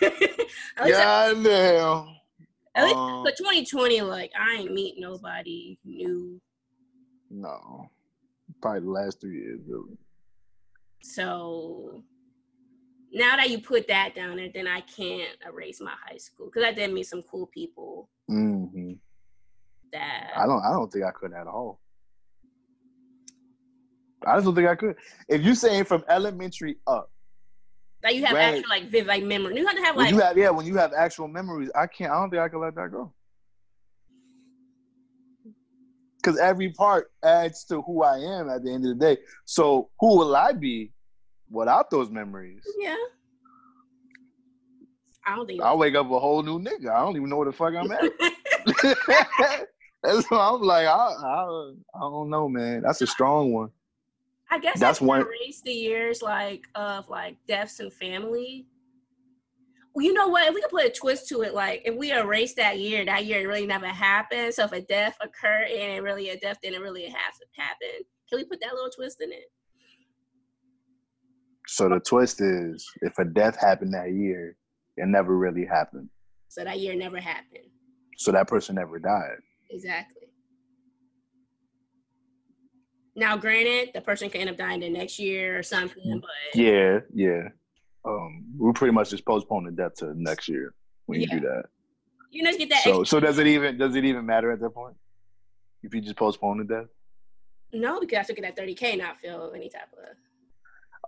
at least, I, God damn. At least Um, but 2020, like, I ain't meet nobody new. no. Probably the last three years, really. So now that you put that down there, then I can't erase my high school because I did meet some cool people hmm that I don't. I don't think I could at all. I just don't think I could. If you're saying from elementary up, that you have Right. actual like vivid like memory. You have to have when like you have yeah, when you have actual memories, I can't. I don't think I can let that go. Because every part adds to who I am at the end of the day. So who will I be without those memories? yeah. I don't think I'll wake up a whole new nigga. I don't even know where the fuck I'm at. That's why I'm like, I, I, I don't know, man. That's a strong one. I guess That's I one- erase the years like of like deaths and family. Well, you know what? If we could put a twist to it, like if we erase that year, that year it really never happened. So if a death occurred and it really a death didn't really have happen, can we put that little twist in it? So the twist is, if a death happened that year, it never really happened. So that year never happened. So that person never died. Exactly. Now, granted, the person can end up dying the next year or something, but Yeah, yeah. Um, we pretty much just postpone the death to next year when you Yeah. do that. you know, just get that. So, so does it even does it even matter at that point? If you just postpone the death? no, because I still get that 30K, not feel any type of.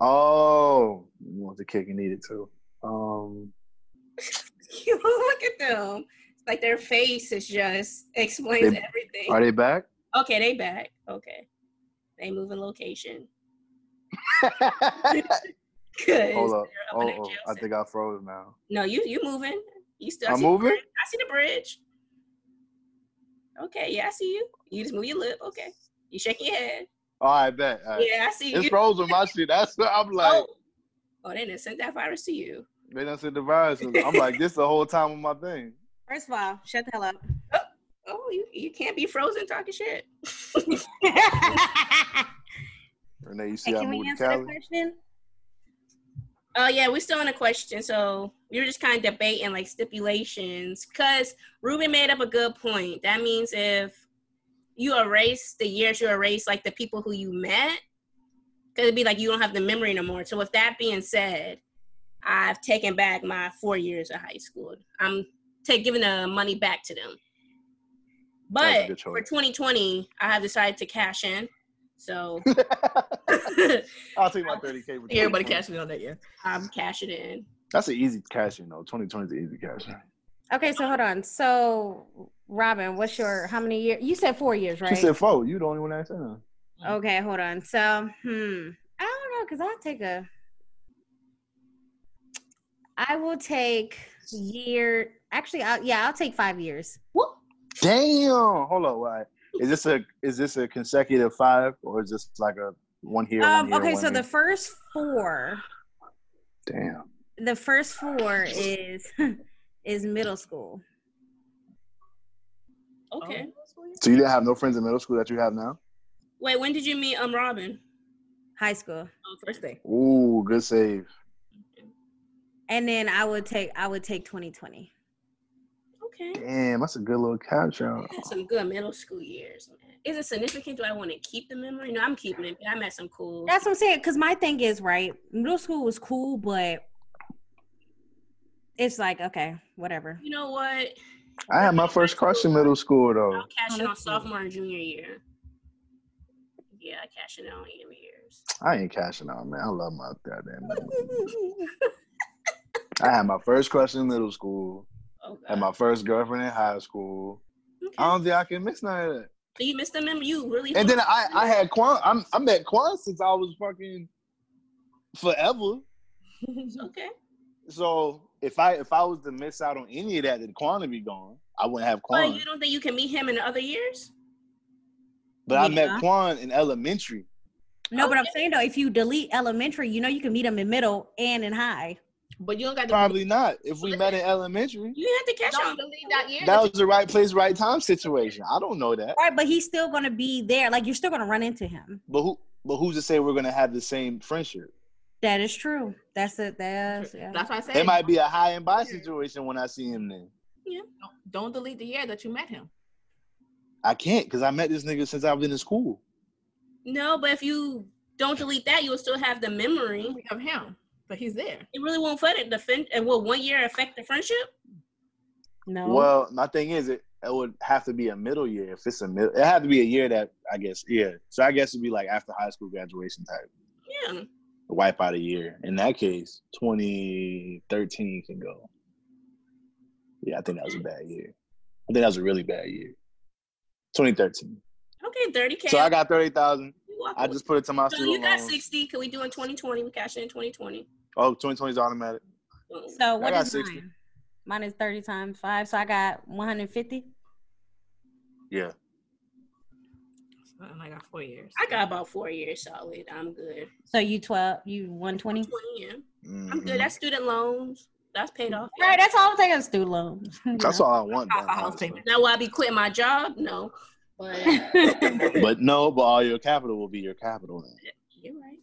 Oh, you want the cake and eat it too. Um, you look at them. It's like their face is just explains They- everything. are they back? okay, they back. Okay. They moving location. Hold up. Oh, oh, I think I froze now. No, you you moving. You still I I'm see the moving? bridge. I see the bridge. Okay, yeah, I see you. You just move your lip. Okay. You shaking your head. All right, bet. All right. Yeah, I see It's you. froze with my shit. That's what I'm like. oh. oh, they didn't send that virus to you. They done said the virus. I'm like, this the whole time of my thing. First of all, shut the hell up. Oh, Oh, you, you can't be frozen talking shit. Renee, you see Hey, I can we moved to answer the Cali? question? Oh yeah, we're still on a question. So we were just kind of debating like stipulations because Ruben made up a good point. That means if you erase the years you erase like the people who you met, Because it'd be like you don't have the memory no more. So with that being said, I've taken back my four years of high school. I'm taking giving the money back to them. That's a But for 2020, I have decided to cash in. So I'll take my 30K. with Everybody 2020. cash me on that, yeah. I'm cashing in. That's an easy cash in though. 2020 is an easy cash in. Okay, so hold on. So, Robin, what's your how many years? You said four years, right? She said four. You the only one that said that. Okay, hold on. So, hmm, I don't know, cause I'll take a. I will take year. Actually, I'll, yeah, I'll take five years. Damn. Hold on. Why? Is this a is this a consecutive five or is this like a one here? Um, one here, okay, one so the first four, damn. the first four is is middle school. Okay. So you didn't have no friends in middle school that you have now? Wait, when did you meet um Robin? high school. Oh, first day. Ooh, good save. And then I would take I would take 2020. Okay. Damn, that's a good little catch out. I had some good middle school years, man. Is it significant? Do I want to keep the memory? No, I'm keeping it. I met some cool. That's what I'm saying. Cause my thing is right. Middle school was cool, but it's like okay, whatever. You know what? I had my first crush in middle school though. I'll cash in Oh, on sophomore and junior year. Yeah, I cash in on every years. I ain't cashing out, man. I love my goddamn. I had my first crush in middle school. Oh, God. Had my first girlfriend in high school. Okay. I don't think I can miss none of that. You missed the memory? You really? And then I, I had Quan. I'm, I met Quan since I was fucking forever. okay. So if I if I was to miss out on any of that, then Quan would be gone. I wouldn't have Quan. But you don't think you can meet him in other years? But I met Quan in elementary. No, but I'm saying though, if you delete elementary, you know you can meet him in middle and in high. But you don't got to Probably not. If we met in elementary, You have to cash don't on. delete that year. that was the right place, right time situation. I don't know that. Right, but he's still gonna be there. Like you're still gonna run into him. But who? But who's to say we're gonna have the same friendship? That is true. That's it. That's yeah. That's why I said It might be a high and by situation when I see him. Then don't, don't delete the year that you met him. I can't because I met this nigga since I've been in school. No, but if you don't delete that, you will still have the memory. of him, but he's there. It really won't affect it. The fin- and will one year affect the friendship? no. Well, my thing is, it, it would have to be a middle year. If it's a middle, it had to be a year that I guess, yeah. So I guess it'd be like after high school graduation type, Yeah. wipe out a year. In that case, 2013 can go. Yeah, I think that was a bad year. I think that was a really bad year. 2013. Okay, thirty k. So I got 30,000. You I just put it to my So student you got loans. sixty. Can we do in twenty twenty? We cash in twenty twenty. Oh, 2020 is automatic. so what got is 60. mine? Mine is 30 times five, so I got 150. Yeah. And I got four years. I got about four years solid. I'm good. So you 12, you 120. Twenty, yeah. I'm Mhm. good. That's student loans. That's paid off. Right, that's all I'm taking student loans. That's all I want. Half done, a house payment. Now, will I be quitting my job? No. But But no, but all your capital will be your capital. Then. you're right.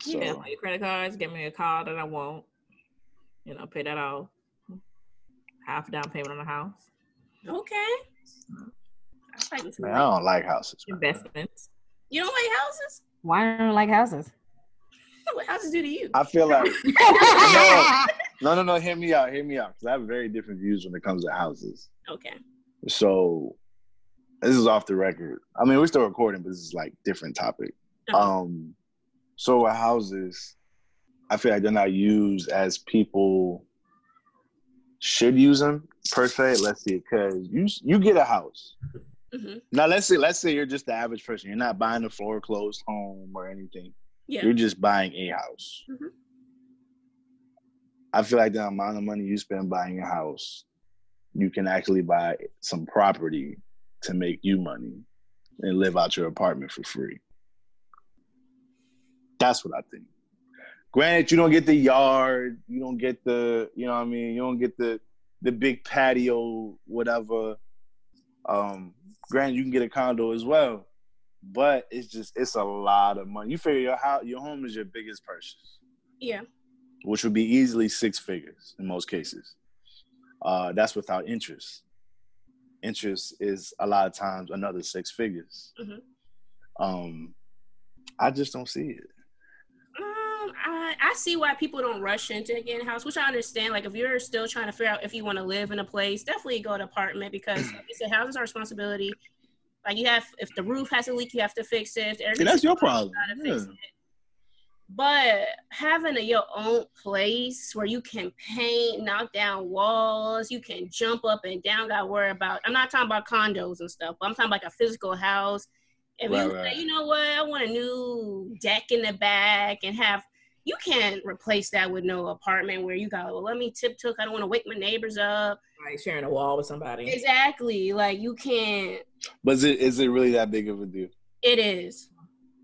So, Yeah, all your credit cards, give me a car that I want. You know, pay that off. Half down payment on the house. Okay. I like man, I don't like houses. man. Investments. You don't like houses? Why don't I like houses? What houses do to you? I feel like no, no, no. Hear me out. Hear me out. Because I have very different views when it comes to houses. Okay. So this is off the record. I mean, we're still recording, but this is like different topic. Uh-huh. Um, so with houses, I feel like they're not used as people should use them per se. Let's see, because you you get a house. hmm Now let's say let's say you're just the average person. You're not buying a foreclosed home or anything. Yeah. You're just buying a house. Mhm. I feel like the amount of money you spend buying a house, you can actually buy some property to make you money and live out your apartment for free. That's what I think. Granted, you don't get the yard, you don't get the, you know what I mean, you don't get the the big patio, whatever. Um, granted, you can get a condo as well, but it's just it's a lot of money. You figure your house, your home is your biggest purchase, Yeah. which would be easily six figures in most cases. Uh, that's without interest. Interest is a lot of times another six figures. Mhm. Um, I just don't see it. Um, I, see why people don't rush into getting a house, which I understand. Like, if you're still trying to figure out if you want to live in a place, definitely go to apartment because, like you said, housing is our responsibility. Like, you have, if the roof has a leak, you have to fix it. If the air Yeah, that's your problem. fix Yeah. But having a, your own place where you can paint, knock down walls, you can jump up and down, got to worry about. I'm not talking about condos and stuff, but I'm talking like a physical house. If Right, you right. say, you know what, I want a new deck in the back and have, you can't replace that with no apartment where you got, well, let me tiptoe. I don't want to wake my neighbors up. Like sharing a wall with somebody. Exactly. Like you can't. But is it is it really that big of a deal? It is.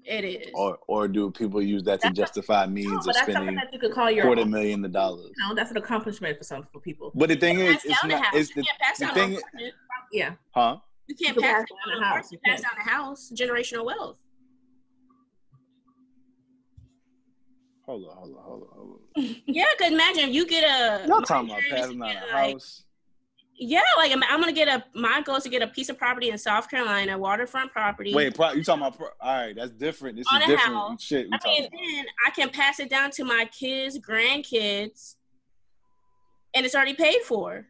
It is. Or or do people use that to justify No, means but of spending that you could call your quarter own. million of dollars? You know, that's an accomplishment for some for people. But the thing is, it's the not. It's You the, the thing. an apartment. Yeah. Huh? You can't You can pass, pass down down a a house. house, You you pass down a house. Generational wealth. Hold on, hold on, hold on, hold on. Yeah, cause imagine if you get a. Y'all talking about dream passing out a like- house? Yeah, like I'm, I'm gonna get a. My goal is to get a piece of property in South Carolina, waterfront property. Wait, pro, you talking about? Pro, all right, that's different. This On is a different house. shit. We I mean, about. then I can pass it down to my kids, grandkids, and it's already paid for.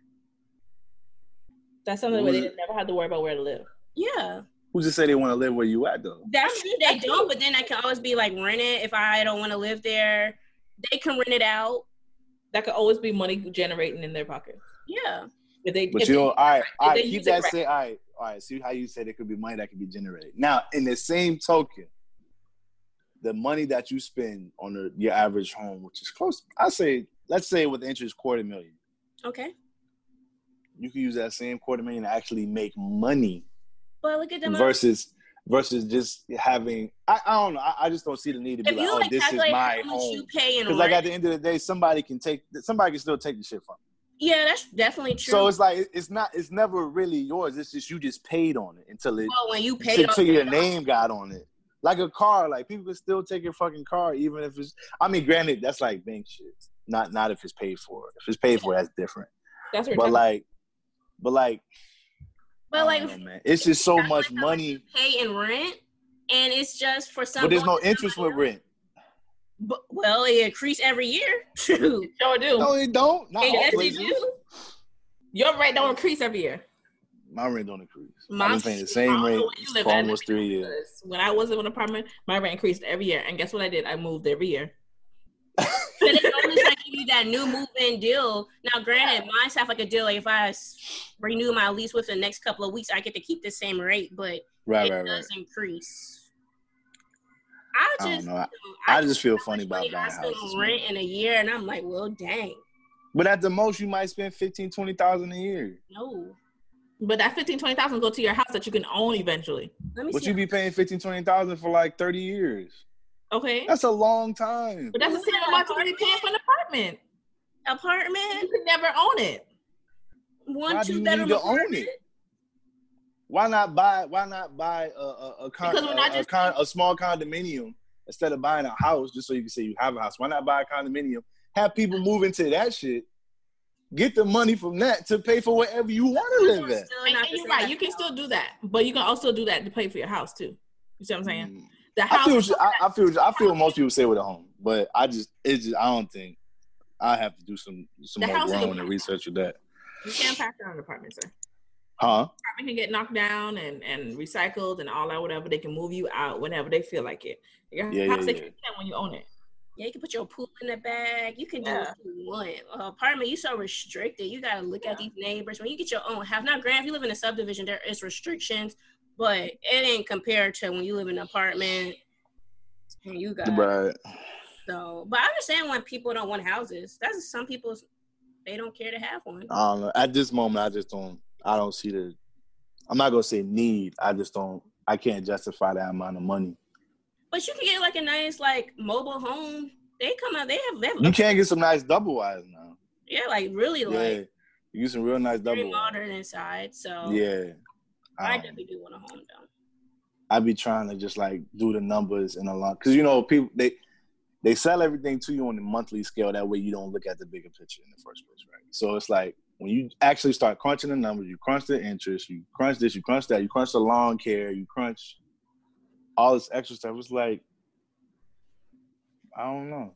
That's something where they never have to worry about where to live. Yeah, Who just say they want to live where you at though? that's true. They don't, but then I can always be like rent it if I don't want to live there. They can rent it out. That could always be money generating in their pocket. Yeah, If they, But if you they- know, all right, all they keep that right. say, all right, all right. See how you said it could be money that could be generated. Now, in the same token, the money that you spend on the, your average home, which is close, I say, let's say with interest quarter million, okay. you can use that same quarter million to actually make money But look at them. versus versus just having. I, I don't know. I, I just don't see the need to be if like, oh, you oh, this is my home. you pay in Because like at the end of the day, somebody can take somebody can still take the shit from. you. yeah, that's definitely true. So it's like it's not it's never really yours. It's just you just paid on it until it well, when you pay until your name got on it. Like a car, like people can still take your fucking car even if it's. I mean, granted, that's like bank shit. Not not if it's paid for. If it's paid for, that's different. that's what But like, but like, but I like know, man, it's just so That's much like money. pay in rent, and it's just for some. But there's no interest with rent. But, well, it increase every year. Shoot. sure do. No, it don't. Not all Yes, it do. Your rent don't increase every year. My rent don't increase. My- I've been paying the same don't rate where you live for almost three years. When I was in an apartment, my rent increased every year. And guess what I did? I moved every year. But they only try to give you that new move-in deal. Now, granted, mine's have like a deal. Like if I renew my lease within the next couple of weeks, I get to keep the same rate, but Right, it right, right. does increase. I I just, don't know. I, I just feel funny about buying I houses. on man. rent in a year, and I'm like, well, dang, But at the most, you might spend 15, 20,000 a year. no. But that 15, 20,000 go to your house that you can own eventually. Let me But see. you be paying 15, 20,000 for like 30 years. Okay. That's a long time. But that's the same live in amount an you're be paying for an apartment. Apartment? You apartment, could never own it. one Why do two you bedroom need to own apartment. it? Why not buy? Why not buy a a, a, con, Because we're not a, a just- con, a small condominium instead of buying a house just so you can say you have a house? Why not buy a condominium? Have people move into that shit. Get the money from that to pay for whatever you want to live at. Still And, not and the you're right. You can still do that, but you can also do that to pay for your house too. You see what I'm saying? Mm. The I feel, you- I, I feel, I feel. Most people say with a home, but I just, it's just, I don't think I have to do some, some The more growing and research with that. you can't pass down an apartment, sir. Huh? Apartment can get knocked down and, and recycled and all that, whatever. They can move you out whenever they feel like it. Your Yeah, house, yeah, they yeah. can't when you own it. Yeah, you can put your pool in the bag. You can do Yeah. what you want. Uh, apartment, you so restricted. You gotta look at these neighbors. When you get your own house, now, granted, if you live in a subdivision, there is restrictions, but it ain't compared to when you live in an apartment and you got Right. so. But I understand when people don't want houses. That's some people's. They don't care to have one. I don't know. At this moment, I just don't. I don't see the. I'm not gonna say need. I just don't. I can't justify that amount of money. But you can get like a nice like mobile home. They come out. They have. They have You can't get some nice double wides now. yeah, like really Yeah, like you get some real nice double wides. modern inside. So Yeah, I Um, definitely do want a home though. I be trying to just like do the numbers and a lot because you know people they they sell everything to you on the monthly scale. That way you don't look at the bigger picture in the first place, right? So it's like when you actually start crunching the numbers, you crunch the interest, you crunch this, you crunch that, you crunch the lawn care, you crunch all this extra stuff. It's like I don't know.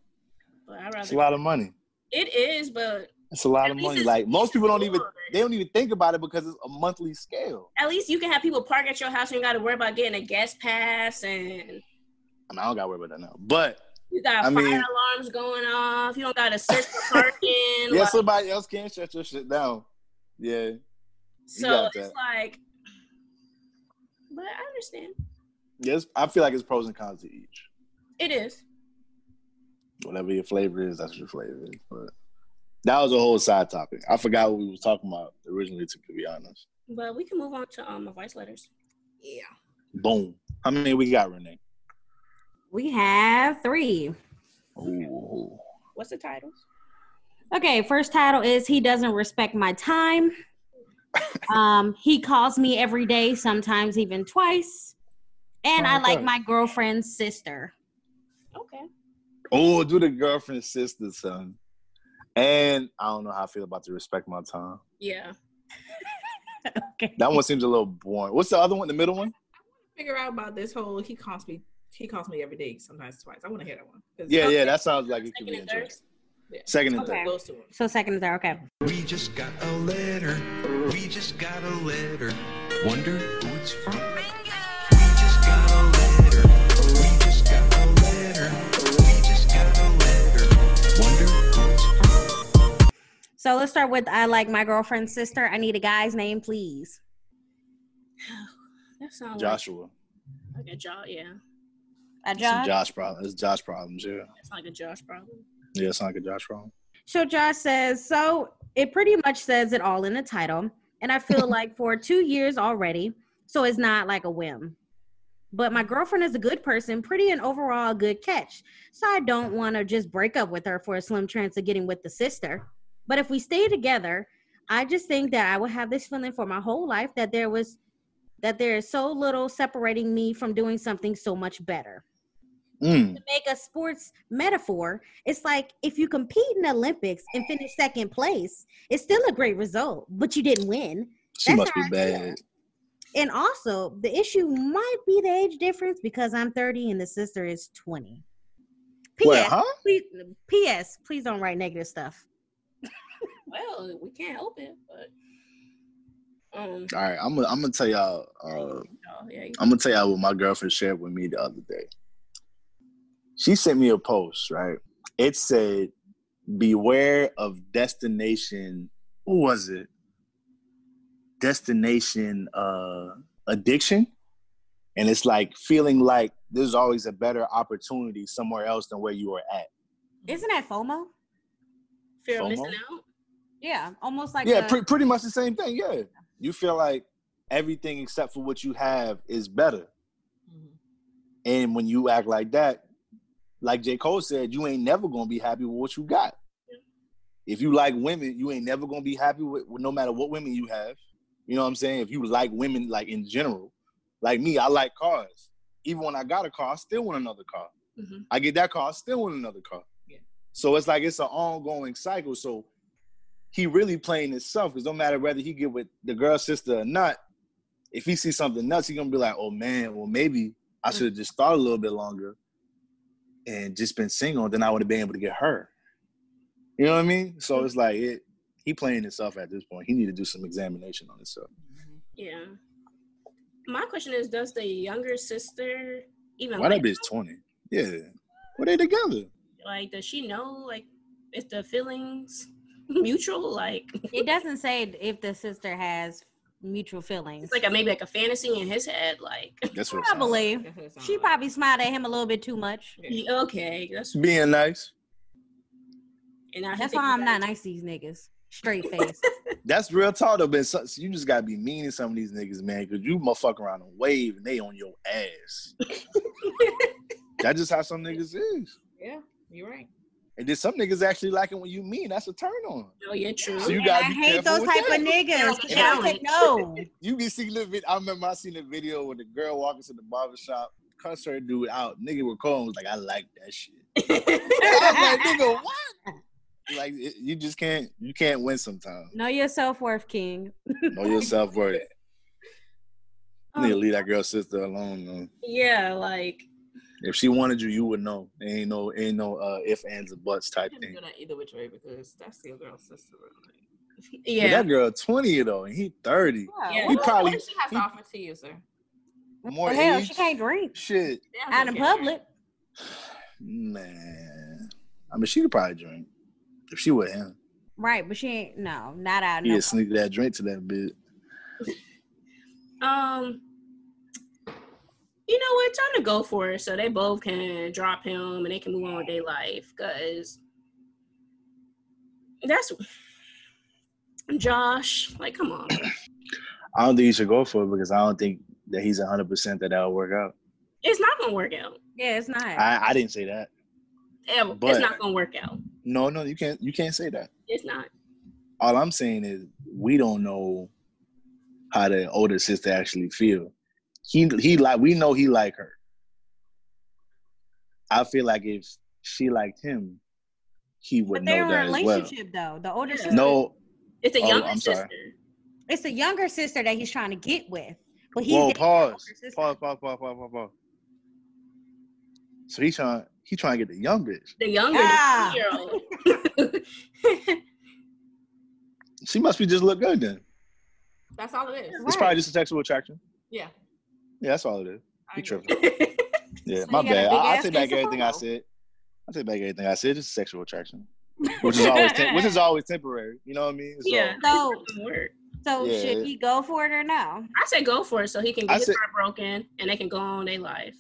But I It's a lot of money. it is, but It's a lot At of money. Like most people don't even they don't even think about it because it's a monthly scale. at least you can have people park at your house and you got to worry about getting a guest pass and I mean, I don't gotta worry about that now. But you got I fire mean- alarms going off. You don't got to search for parking. yeah, like- somebody else can shut your shit down. Yeah. so got it's that. like, but I understand. Yes, I feel like it's pros and cons to each. It is. Whatever your flavor is, that's your flavor. But that was a whole side topic. I forgot what we was talking about originally. To be honest, But we can move on to um advice letters. Yeah. boom. How many we got, Renee? We have three. Ooh. What's the titles? Okay, first title is He Doesn't Respect My Time. um, he calls me every day, sometimes even twice. And I like my girlfriend's sister. Okay. Oh, do the girlfriend sister son. And I don't know how I feel about the respect my time. Yeah. okay. That one seems a little boring. What's the other one? The middle one? I want to figure out about this whole. He calls me. He calls me every day, sometimes twice. I want to hear that one. 'Cause- Yeah, yeah. That sounds like it could be interesting. Yeah. Second and Okay. third. Those two. ones. So second is there. Okay. We just got a letter. We just got a letter. Wonder who it's from. So let's start with I like my girlfriend's sister. I need a guy's name, please. That sounds Joshua. like, like a Josh. Yeah. A It's some Josh. Josh problem. It's Josh problems, yeah. It's not like a Josh problem. Yeah, it's not like a Josh problem. So Josh says, so it pretty much says it all in the title. And I feel like for two years already, so it's not like a whim. But my girlfriend is a good person, pretty and overall a good catch. So I don't want to just break up with her for a slim chance of getting with the sister. But if we stay together, I just think that I will have this feeling for my whole life that there was that there is so little separating me from doing something so much better Mm. to make a sports metaphor, it's like if you compete in the Olympics and finish second place, it's still a great result, but you didn't win. She That's must be feel. bad. And also, the issue might be the age difference because I'm 30 and the sister is 20. P.S. Wait, huh? Please, P.S. Please don't write negative stuff. Well, we can't help it, but um, All right, I'm gonna I'm gonna tell y'all. Uh, oh, yeah, I'm gonna tell y'all what my girlfriend shared with me the other day. She sent me a post, right? It said, "Beware of destination." What was it? Destination uh, addiction, and it's like feeling like there's always a better opportunity somewhere else than where you are at. Isn't that FOMO? fear of missing out. Yeah, almost like yeah, a- pre- pretty much the same thing. Yeah, you feel like everything except for what you have is better. Mhm. And when you act like that, like J. Cole said, you ain't never gonna be happy with what you got. If you like women, you ain't never gonna be happy with, with no matter what women you have. You know what I'm saying? If you like women, like in general, like me, I like cars. Even when I got a car, I still want another car. Mhm. I get that car, I still want another car. Yeah. So it's like it's an ongoing cycle. So he really playing himself because no matter whether he get with the girl sister or not, if he sees something nuts, he gonna be like, "Oh man, well maybe I mm. should have just thought a little bit longer and just been single, then I would have been able to get her." You know what I mean? So it's like it. He playing himself at this point. He need to do some examination on himself. Yeah. My question is, does the younger sister even Why like, that bitch twenty? Yeah, were they together? like does she know like if the feelings mutual? Like it doesn't say if the sister has mutual feelings. it's like a maybe like a fantasy in his head. Like That's what. it sounds like. probably. That's what it sounds She like. probably smiled at him a little bit too much. Yeah. okay, that's Being nice. and now That's why I'm not nice to these niggas. Straight face. That's real talk though, but so, you just gotta be mean to some of these niggas, man, because you motherfucker around a wave and they on your ass. That's just how some niggas is. Yeah, you're right. And then some niggas actually like it when you mean. That's a turn on. Oh yeah, true. So you And gotta I be hate those type that. of niggas. Yeah. y'all take no. You be seeing the video. I remember I seen a video when the girl walking to the barber shop, cuss her dude out. Nigga with Cole was like, I like that shit. I was like, nigga, what? Like it- you just can't you can't win sometimes. Know your self worth, King. Know your self worth. You Um, need to leave that girl sister alone. Man. yeah, like If she wanted you, you would know. Ain't no, ain't no uh, if, ands, or buts type I'm thing. gonna either which way because that's your girl's sister. Right? But Yeah. that girl twenty though, and he thirty. Yeah. He what, probably- what does she has he- to offer to you, sir? More the hell, age. she can't drink Shit, out in public. man. I mean, she could probably drink if she with him. Right, but she ain't no, not out. He No. sneak that drink to that bit. Um, you know what? Time to go for it, so they both can drop him and they can move on with their life. Cause that's Josh. Like, come on. I don't think you should go for it because I don't think that he's hundred percent that that'll work out. It's not gonna work out. Yeah, it's not. I, I didn't say that. Ever. But- it's not gonna work out. No, no, you can't. You can't say that. It's not. All I'm saying is we don't know how the older sister actually feel. He he like we know he like her. I feel like if she liked him, he would but they're know in a that as well. relationship though. The older Yeah. sister, No, It's a Oh, younger I'm sorry. sister. it's a younger sister that he's trying to get with. But he's whoa, the pause, pause, pause, pause, pause, pause, pause. So he's trying, he trying to get the young bitch. The younger Ah. year old. She must be just look good then. That's all it is. It's Right. probably just a sexual attraction. Yeah. Yeah, that's all it is. I He agree. tripping. Yeah, So my you got a bad. I, I take back everything I said. I take back everything I said. It's sexual attraction, which is always tem- which is always temporary. You know what I mean? So, yeah. So- it doesn't work. So Yeah. should he go for it or no? I say go for it so he can I get his said- heart broken and they can go on their life.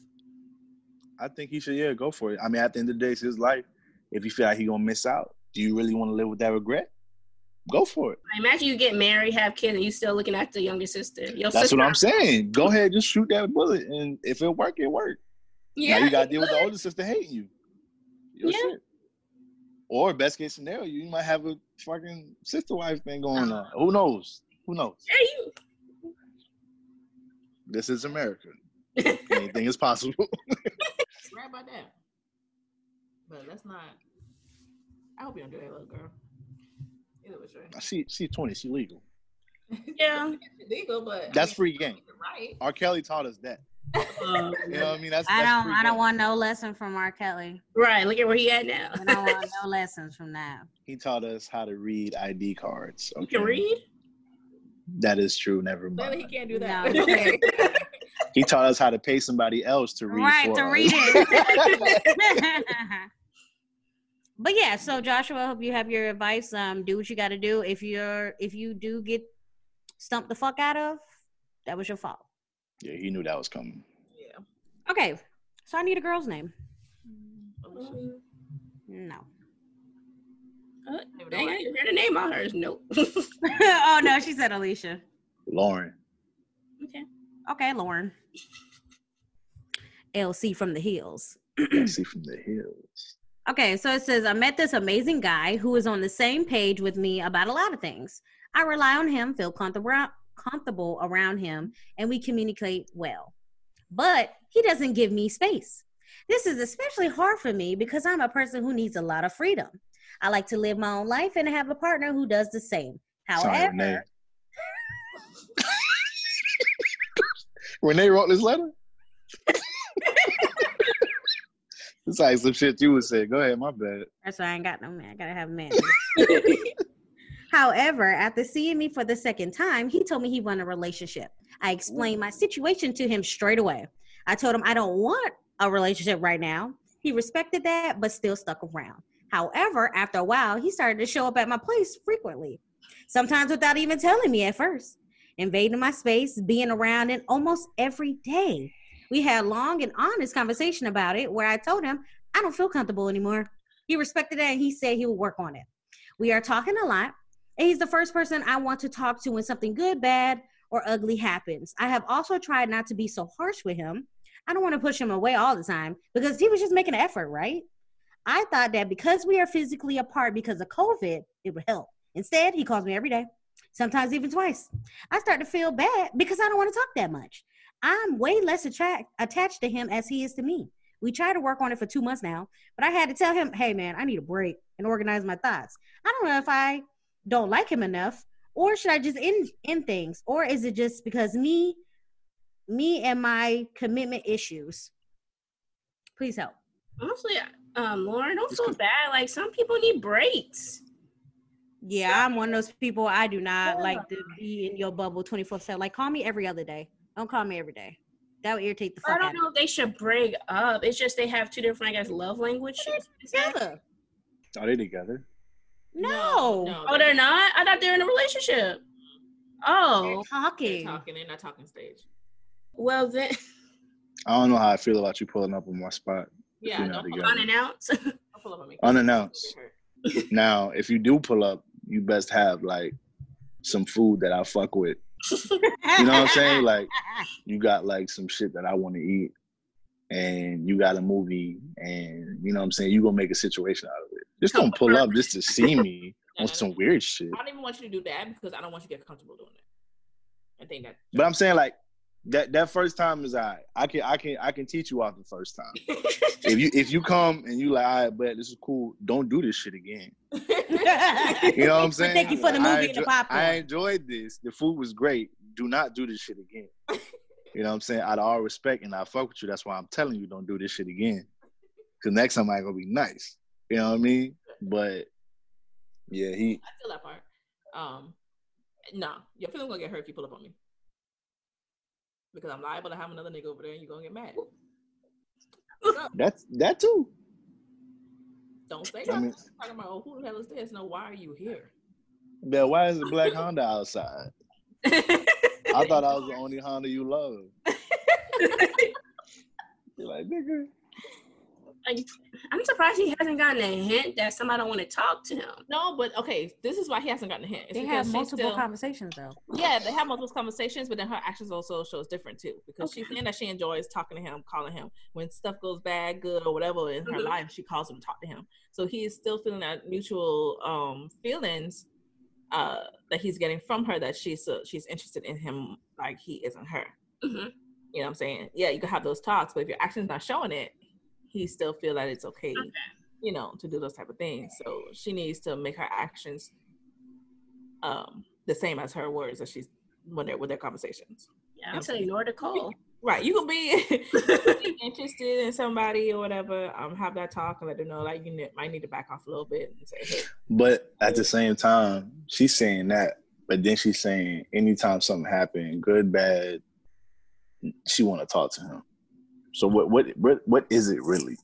I think he should. Yeah, go for it. I mean, at the end of the day, it's his life. If you feel like he gonna miss out, do you really want to live with that regret? Go for it. Imagine you get married, have kids, and you still looking at the younger sister. Your That's sister, what I'm saying. Go ahead, just shoot that bullet, and if it work, it work. Yeah, now you got to deal with the older sister hating you. Your Yeah. shit. Or best case scenario, you might have a fucking sister wife thing going uh-huh. on. Who knows? Who knows? Hey, you. This is America. Anything is possible. Right about that. But that's not. I hope you don't do that, little girl. Either which way. she she's 20. She legal. Yeah. It's legal, but I That's mean, free game. Right. R. Kelly taught us that. Um, You know what I mean? That's, I that's don't. free I don't game. want no lesson from R. Kelly. right. Look at where he at now. I don't want no lessons from that. He taught us how to read ID cards. You Okay? can read. That is true. Never Clearly, he can't do that. you can't. He taught us how to pay somebody else to read. right for to us. read it. but yeah, so Joshua, I hope you have your advice. Um, do what you got to do. If you're if you do get stumped the fuck out of, that was your fault. yeah, he knew that was coming. yeah. Okay, so I need a girl's name. Alicia. No. Uh, dang, I didn't hear the name of hers. Nope. oh no, she said Alicia. Lauren. okay. Okay, Lauren. LC from the hills. LC from the hills. Okay, so it says I met this amazing guy who is on the same page with me about a lot of things. I rely on him, feel comfortable comfortable around him, and we communicate well. But he doesn't give me space. This is especially hard for me because I'm a person who needs a lot of freedom. I like to live my own life and have a partner who does the same. Sorry, However, Renee. Renee wrote this letter. It's like some shit you would say. Go ahead, my bad. That's why I ain't got no man. I gotta have a man. However, after seeing me for the second time, he told me he wanted a relationship. I explained my situation to him straight away. I told him I don't want a relationship right now. He respected that, but still stuck around. However, after a while, he started to show up at my place frequently, sometimes without even telling me at first, invading my space, being around it almost every day. We had long and honest conversation about it where I told him I don't feel comfortable anymore. He respected that and he said he would work on it. We are talking a lot, and he's the first person I want to talk to when something good, bad, or ugly happens. I have also tried not to be so harsh with him. I don't want to push him away all the time because he was just making an effort, right? I thought that because we are physically apart because of COVID, it would help. Instead, he calls me every day, sometimes even twice. I start to feel bad because I don't want to talk that much. I'm way less attract, attached to him as he is to me. We tried to work on it for two months now, but I had to tell him, hey man, I need a break and organize my thoughts. I don't know if I don't like him enough, or should I just end end things, or is it just because me, me and my commitment issues? Please help. Honestly, um, Lauren, don't feel bad. Like some people need breaks. Yeah, I'm one of those people. I do not Yeah. like to be in your bubble 24 7. Like, call me every other day. Don't call me every day. That would irritate the I fuck out don't of know if they should break up. It's just they have two different, I guess, love languages. Together. Are they together? No. no, Oh, they're not. I thought they're in a relationship. Oh, They're they're talking. talking. They're not talking stage. well then, I don't know how I feel about you pulling up on my spot. Yeah, You're don't not pull, together. unannounced. don't pull up on me. Unannounced. Now, if you do pull up, you best have like some food that I fuck with. You know what I'm saying? Like you got like some shit that I want to eat, and you got a movie, and you know what I'm saying. You gonna make a situation out of it. Just don't pull up just to see me on some weird shit. I don't even want you to do that because I don't want you to get comfortable doing it. I think that. But I'm saying like that that first time is I I can I can I can teach you off the first time. If you if you come and you like, all right, but this is cool. Don't do this shit again. You know what I'm saying? Thank you for the Like, I movie and the popcorn. I enjoyed this. The food was great. Do not do this shit again. You know what I'm saying? Out of all respect, and I fuck with you. That's why I'm telling you, don't do this shit again. Cause next time I gonna be nice. You know what I mean? But yeah, he I feel that part. Um, nah, your feelings gonna get hurt if you pull up on me. Because I'm liable to have another nigga over there and you're gonna get mad. that's that too. Don't say that. I that. mean- talking about oh, who the hell is this? No, why are you here? Yeah, why is the black Honda outside? I thought I was the only Honda you love. You're like, nigga. Like, I'm surprised he hasn't gotten a hint that somebody don't want to talk to him. No, but okay, this is why he hasn't gotten a hint. It's They have multiple still- conversations though. Yeah, they have multiple conversations, but then her actions also shows different too. Because she's Okay. saying that she enjoys talking to him, calling him when stuff goes bad, good, or whatever in her Mhm. life. She calls him to talk to him. So he is still feeling that mutual um feelings uh that he's getting from her that she's uh, she's interested in him like he isn't her. Mhm. You know what I'm saying? Yeah, you can have those talks, but if your actions not showing it, he still feel that it's okay, Okay. you know, to do those type of things. So she needs to make her actions um the same as her words that she's when they're with their conversations. Yeah, I'm saying ignore the call. Right. You can be be interested in somebody or whatever. Um, have that talk and let them know like you ne- might need to back off a little bit and say, hey, But at the same time, she's saying that, but then she's saying anytime something happened, good, bad, she want to talk to him. So what what what what is it really?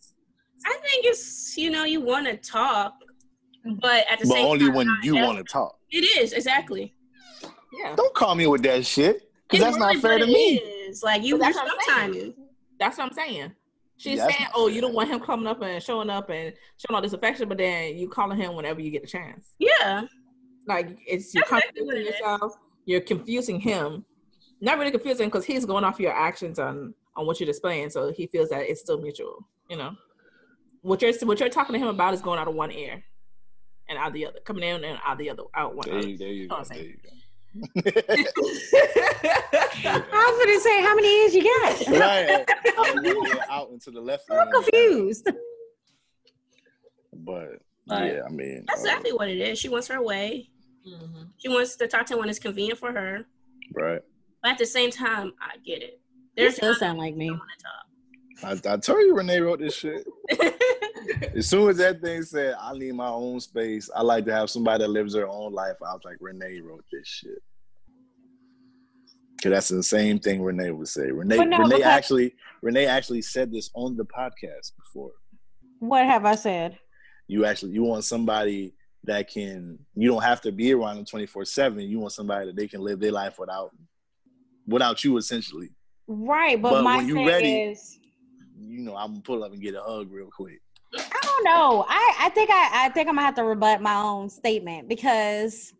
I think it's you know you want to talk, but at the But same only time, when you want to talk. It is exactly. yeah. Don't call me with that shit, because It's that's not fair to me. is. Like you, But that's what I'm saying. That's what I'm saying. She's That's saying, "Oh, you don't want him coming up and showing up and showing all this affection, but then you calling him whenever you get a chance. Yeah, Like it's you're That's exactly what contradicting it is. yourself. You're confusing him. Not really confusing because he's going off your actions on on what you're displaying, so he feels that it's still mutual. You know, what you're what you're talking to him about is going out of one ear and out the other, coming in and out the other, out one. There you, there you go. There you go. I was gonna say, how many ears you got? right. Out, out into the left. I'm ear. confused. But But yeah, I mean, that's uh, exactly what it is. She wants her way. Mhm. She wants to talk to him when it's convenient for her. right. But at the same time, I get it. You There's still sound like me. I want I, I told you Renee wrote this shit. As soon as that thing said, I need my own space, I like to have somebody that lives their own life. I was like, Renee wrote this shit. Cause that's the same thing Renee would say. Renee, no, Renee because- actually, Renee actually said this on the podcast before. What have I said? You actually, you want somebody that can. You don't have to be around them twenty four seven. You want somebody that they can live their life without, without you essentially. Right, but, But my when you thing ready- is, You know, I'm gonna pull up and get a hug real quick. I don't know. I, I think I, I think I'm gonna have to rebut my own statement because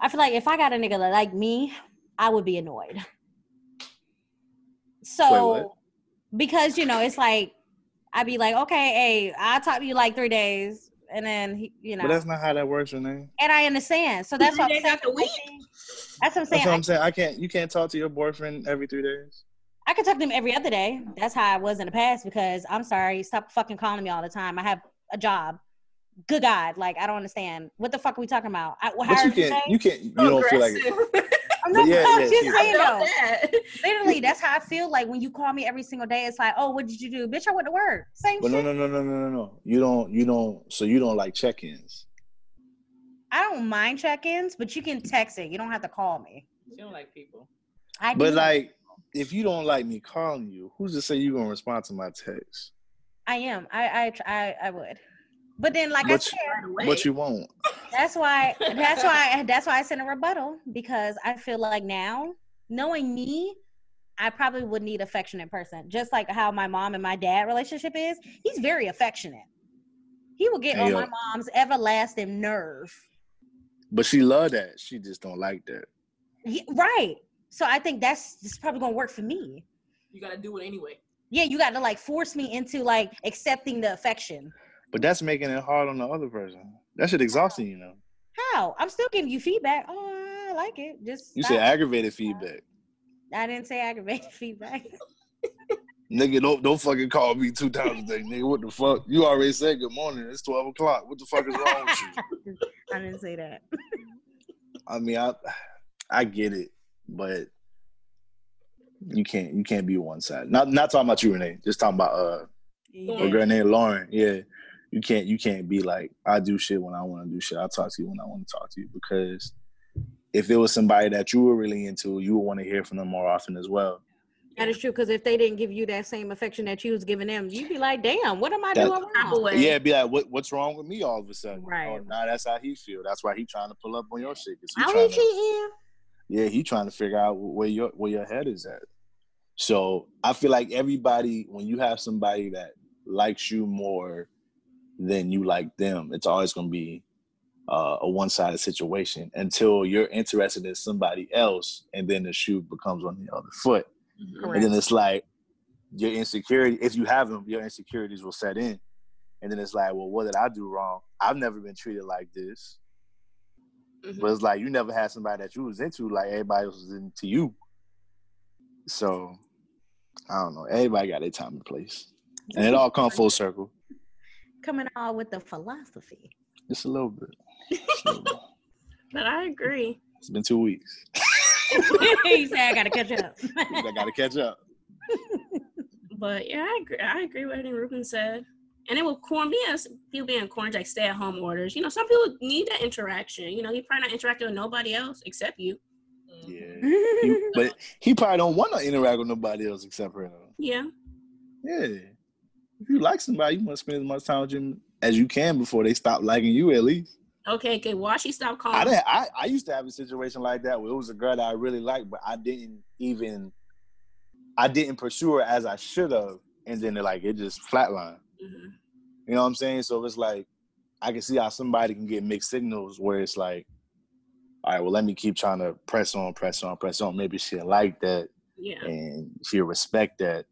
I feel like if I got a nigga like me, I would be annoyed. So Wait, because you know, it's like I'd be like, okay, hey, I'll talk to you like three days, and then he, you know, But that's not how that works, Renee. and I understand. So that's what I'm days saying. out the week? That's what I'm saying. That's what I, I'm saying. I can't. You can't talk to your boyfriend every three days. I could talk to him every other day. That's how I was in the past because I'm sorry, stop fucking calling me all the time. I have a job. Good God, like I don't understand. What the fuck are we talking about? I, well, But you can't. You can't. You don't feel like. Aggressive. I'm not yeah, yeah, just saying I though. that. Literally, that's how I feel like when you call me every single day. It's like, oh, what did you do, bitch? I went to work. Same But no, shit. no, no, no, no, no, no. You don't. You don't. So you don't like check-ins. I don't mind check-ins, but you can text it. You don't have to call me. She don't like people. I But do. like, if you don't like me calling you, who's to say you gonna respond to my text? I am. I I I, I would. But then, like I But said, Right But away. you won't. That's why. That's why. That's why I sent a rebuttal because I feel like now, knowing me, I probably would need affectionate person. Just like how my mom and my dad relationship is. He's very affectionate. He will get Hey, on my mom's everlasting nerve. But she love that. She just don't like that. He- right. So I think that's, that's probably gonna work for me. You gotta do it anyway. Yeah, you got to like force me into like accepting the affection. But that's making it hard on the other person. That shit exhausting, you know. How? I'm still giving you feedback. Oh, I like it. Just You stop. said aggravated feedback. I didn't say aggravated feedback. Nigga, don't don't fucking call me two times a day, nigga. What the fuck? You already said good morning. It's twelve o'clock. What the fuck is wrong with you? I didn't say that. I mean, I I get it, but you can't you can't be one side. Not not talking about you, Renee. Just talking about uh girl named Lauren. Yeah, you can't you can't be like I do shit when I want to do shit. I talk to you when I want to talk to you because if it was somebody that you were really into, you would want to hear from them more often as well. That is true because if they didn't give you that same affection that you was giving them, you'd be like, "Damn, what am I That- doing wrong?" Yeah, be like, what what's wrong with me all of a sudden? Oh, right. Oh, nah, that's how he feel. That's why he trying to pull up on your shit. 'cause he How trying he to- cheating? yeah, he trying to figure out where your where your head is at. So I feel like everybody, when you have somebody that likes you more than you like them, it's always going to be uh, a one sided situation until you're interested in somebody else, and then the shoe becomes on the other foot, and then it's like your insecurity. If you have them, your insecurities will set in, and then it's like, well, what did I do wrong? I've never been treated like this. Mhm. But it's like you never had somebody that you was into like everybody else was into you. So I don't know. Everybody got their time and place. And it all come full circle. Coming out with the philosophy. Just a little bit. A little bit. But I agree. It's been two weeks. he said, "I gotta catch up." I gotta catch up. But yeah, I agree. I agree with everything Ruben said. And it will corn being people being corn like stay at home orders. You know, some people need that interaction. You know, he probably not interacting with nobody else except you. Yeah. He- but he probably don't want to interact with nobody else except for him. Yeah. Yeah. If you like somebody, you want to spend as much time with them as you can before they stop liking you at least. Okay. Okay. Why she stop calling? I didn't. I, I used to have a situation like that where it was a girl that I really liked, but I didn't even. I didn't pursue her as I should have, and then it, like it just flatlined. Mhm. You know what I'm saying? So it's like I can see how somebody can get mixed signals where it's like, all right, well, let me keep trying to press on, press on, press on. Maybe she'll like that Yeah. and she'll respect that.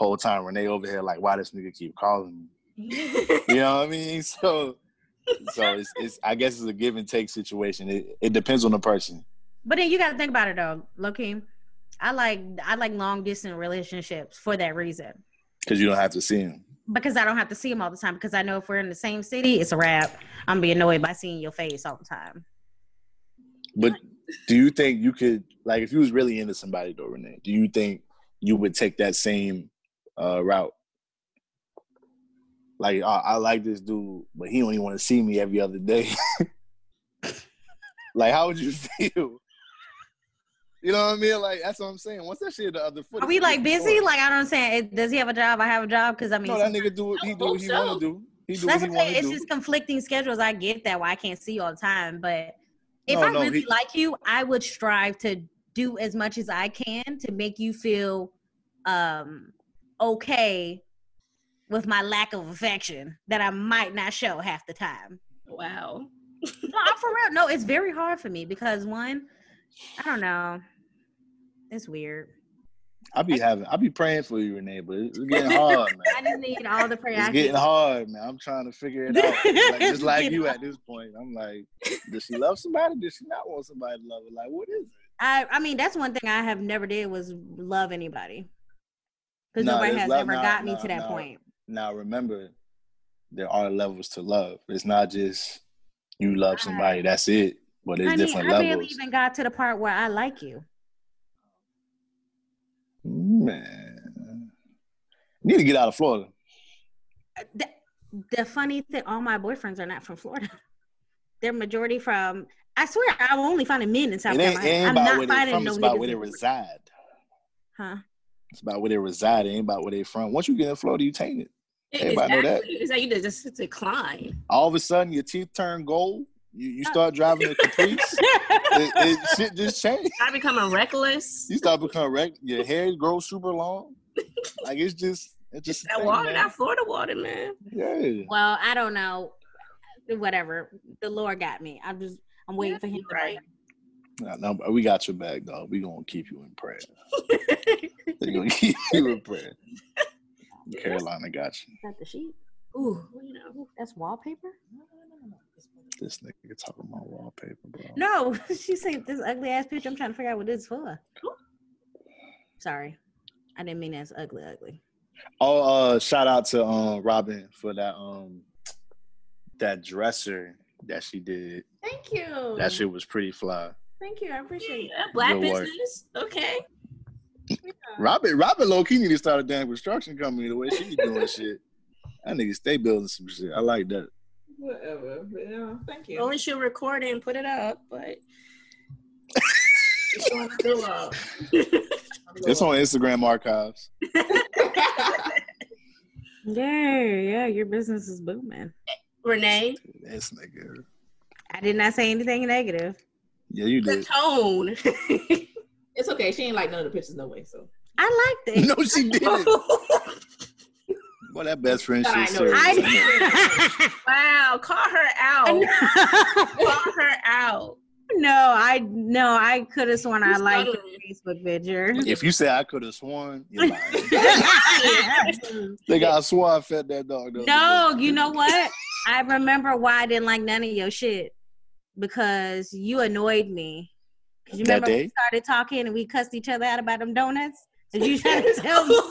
Whole time Renee over here like, why this nigga keep calling me? You know what I mean? So, so it's, it's I guess it's a give and take situation. It, it depends on the person. But then you got to think about it though, Loki. I like I like long distance relationships for that reason because you don't have to see him. because I don't have to see him all the time. Because I know if we're in the same city, it's a wrap. I'm gonna be annoyed by seeing your face all the time. But do you think you could like if you was really into somebody though, Renee? Do you think you would take that same uh, route? Like I, I like this dude, but he only want to see me every other day. like, how would you feel? You know what I mean? Like that's what I'm saying. What's that shit the other foot, Are we like busy? Like I don't understand. Does he have a job? I have a job because I mean, no, that nigga do what he do what he So- want to do. He do That's what he what want saying. to It's do. just conflicting schedules. I get that why I can't see you all the time. But if No, I no, really he- like you, I would strive to do as much as I can to make you feel um okay with my lack of affection that I might not show half the time. wow. No, I'm for real. No, it's very hard for me because one, I don't know. It's weird. I'll be having, I'll be praying for you, Renee, but it's getting hard, man. I just need all the prayer It's I getting can. hard, man. I'm trying to figure it out. Like, just like you hard. at this point. I'm like, does she love somebody? Does she not want somebody to love her? Like, what is it? I, I mean, that's one thing I have never did was love anybody. Because Nah, nobody has love- ever got me to that point. Now, remember, there are levels to love. It's not just you love somebody. That's it. but there's Honey, different I barely levels. even got to the part where I like you. Man, you need to get out of Florida. Uh, the, the funny thing, all my boyfriends are not from Florida. They're majority from. I swear, I'm only finding men in South It ain't, it Carolina. I'm not finding no It's about niggas where they reside. Huh? It's about where they reside. It ain't about where they from. Once you get in Florida, you taint it. Everybody know that. It's like you just decline. All of a sudden, your teeth turn gold. You you start driving a Caprice. it, it, shit just changed. I becoming reckless. You start becoming reckless. Your hair grows super long. Like it's just it's just a That thing, water, man. that Florida water, man. Yeah. Well, I don't know. Whatever. The Lord got me. I'm just. I'm waiting for him to Right. Nah, no, we got your back, dog. We gonna keep you in prayer. we gonna keep you in prayer. Carolina got you. Is that the sheet? Ooh, you know. That's wallpaper. This nigga talking about wallpaper, bro. No, she sent this ugly ass picture. I'm trying to figure out what this is for. Sorry, I didn't mean that's ugly, ugly. Oh, uh, shout out to um Robin for that um that dresser that she did. Thank you. That shit was pretty fly. Thank you. I appreciate Yeah, black Good work. business. Okay. Robin, Robin low key need to start a damn construction company the way she be doing shit. That nigga stay building some shit. I like that. Whatever. But, yeah, thank you. Only she'll record it and put it up, but It's on the love. It's on Instagram archives. Yeah, yeah, your business is booming. Renee, This nigga. I did not say anything negative. Yeah, you the did. tone. It's okay. She ain't like none of the pictures, no way. So I liked it. No, she didn't. Boy, that best friend I shit serious. I wow, call her out. call her out. no, I no, I could have sworn I liked the. Facebook picture. If you say I could have sworn, you're lying. Nigga, I swore I fed that dog. the other no, you know what? I remember why I didn't like none of your shit because you annoyed me. 'Cause You That remember we started talking and we cussed each other out about them donuts? Did you try to tell me?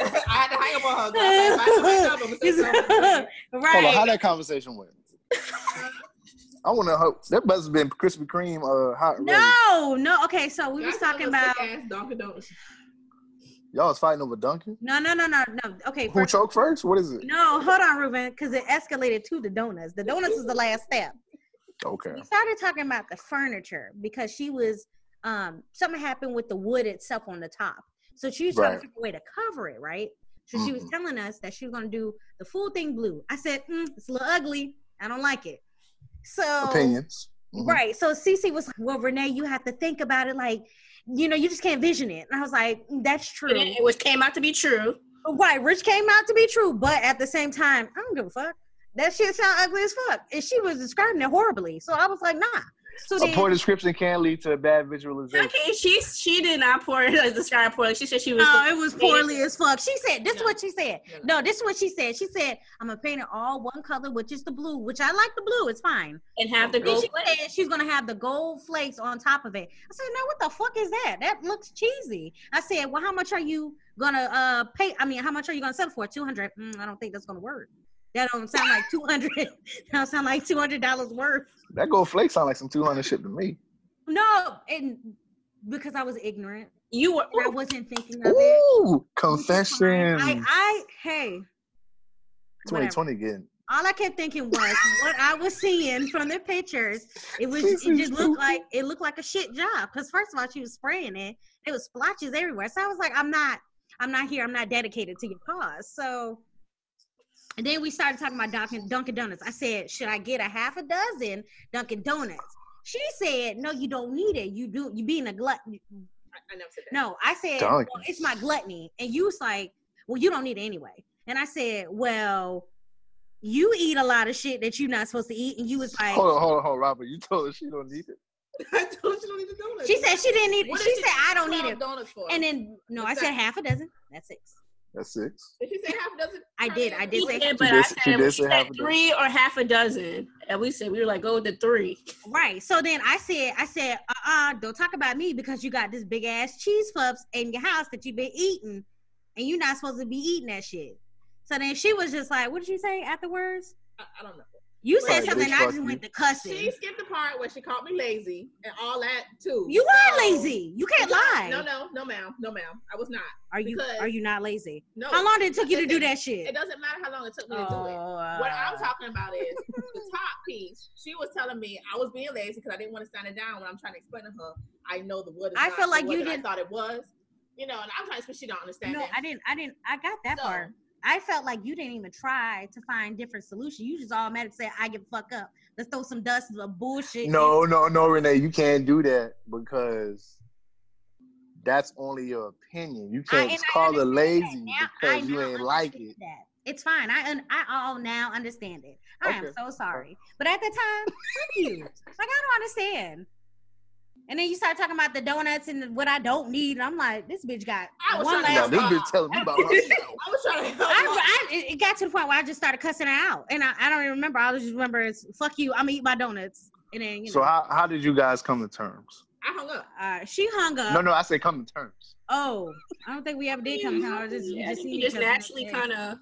I had to hang up on her. girl. I was like, "Bye, bye, bye, bye, bye, bye, bye, bye." Hold on, how that conversation went? I want to hope that must have been Krispy Kreme uh, hot. ready. No, no. Okay, so we Y'all was talking about sick-ass Dunkin' Donuts. Y'all was fighting over Dunkin'. no, no, no, no, no. Okay, Who first, choked first? What is it? no, hold on, Ruben, because it escalated to the donuts. The donuts is the last step. Okay. we started talking about the furniture because she was um something happened with the wood itself on the top so she was trying Right. to figure a way to cover it right so she was telling us that she was going to do the full thing blue i said mm, it's a little ugly i don't like it so Opinions. Mhm. right so Cece was like well renee you have to think about it like you know you just can't vision it. And i was like "Mm, that's true. It- Which came out to be true. right rich came out to be true but at the same time i don't give a fuck. That shit sound ugly as fuck. And she was describing it horribly. So i was like nah so A then, poor description can lead to a bad visualization. Okay, she she did not pour describe poorly. She said she was. No, it was poorly as fuck. She said, this is what she said. No. No, this is what she said. She said, I'm gonna paint it all one color, which is the blue, which I like the blue, it's fine. and have the gold she plate. said she's gonna have the gold flakes on top of it. I said, no, what the fuck is that? That looks cheesy. I said, well, how much are you gonna uh pay? I mean, how much are you gonna sell it for? 200. Mm, I don't think that's gonna work. That don't sound like 200. that don't sound like $200 worth. That gold flake sound like some 200 shit to me. No, and because I was ignorant, You were. I wasn't thinking of it. Ooh, confession. I, I, hey, 2020 again. all I kept thinking was what I was seeing from the pictures. It was it just looked like it looked like a shit job. Because first of all, she was spraying it. It was splotches everywhere. So I was like, I'm not, I'm not here. I'm not dedicated to your cause. So. And then we started talking about Dunkin', Dunkin' Donuts. I said, should I get a half a dozen Dunkin' Donuts? She said, no, you don't need it. You do. You being a glut. I, I never said that. No, I said, well, it's my gluttony. And you was like, well, you don't need it anyway. And I said, well, you eat a lot of shit that you're not supposed to eat. And you was like, Hold on, hold on, hold on, Robert. You told her she don't need it. I told you you don't need the donuts. she said she didn't need it. What She said, I don't need twelve it. Donuts for? And then, no, I said half a dozen. That's six. That's six. did she say half a dozen? I did, I did She say- did, but She I said, she did say half a three or half a dozen. And we said we were like, go with the three. Right. So then I said, I said, uh uh-uh, don't talk about me because you got this big ass cheese puffs in your house that you've been eating and you're not supposed to be eating that shit. So then she was just like, what did you say afterwards? I, I don't know. You said Right, something. I fuck just you. went to cussing. She skipped the part where she called me lazy and all that too. You are lazy. You can't lie. No, no, no, ma'am, no, ma'am. I was not. Are you? Are you not lazy? No. How long did it took you to do that shit? It doesn't matter how long it took me to do it. Oh, What I'm uh, talking about is the top piece. She was telling me I was being lazy because I didn't want to stand it down when I'm trying to explain to her. I know the wood is I not feel like you didn't- thought it was. You know, and I'm trying to explain she don't understand No, that. I didn't. I didn't. I got that So- part. I felt like you didn't even try to find different solutions. You just automatically said, "I give fuck up. Let's throw some dust of bullshit." No, no, no, Renee, you can't do that because that's only your opinion. You can't I call her understand lazy. Now- because you ain't like it. That. It's fine. I un- I all now understand it. I am so sorry, but at the time, fuck you. Like I don't understand. And then you start talking about the donuts and what I don't need. And I'm like, this bitch got I was one trying to Now last. this help bitch telling me about herself. I was trying to help. I. I, it it got to the point where I just started cussing her out, and I, I don't even remember. I just remember it's "fuck you." I'm gonna eat my donuts, and then you know, So how, how did you guys come to terms? I hung up. uh, she hung up. No, no, I say come to terms. Oh, I don't think we ever did come to terms. Just, we Yeah, just you just naturally kind of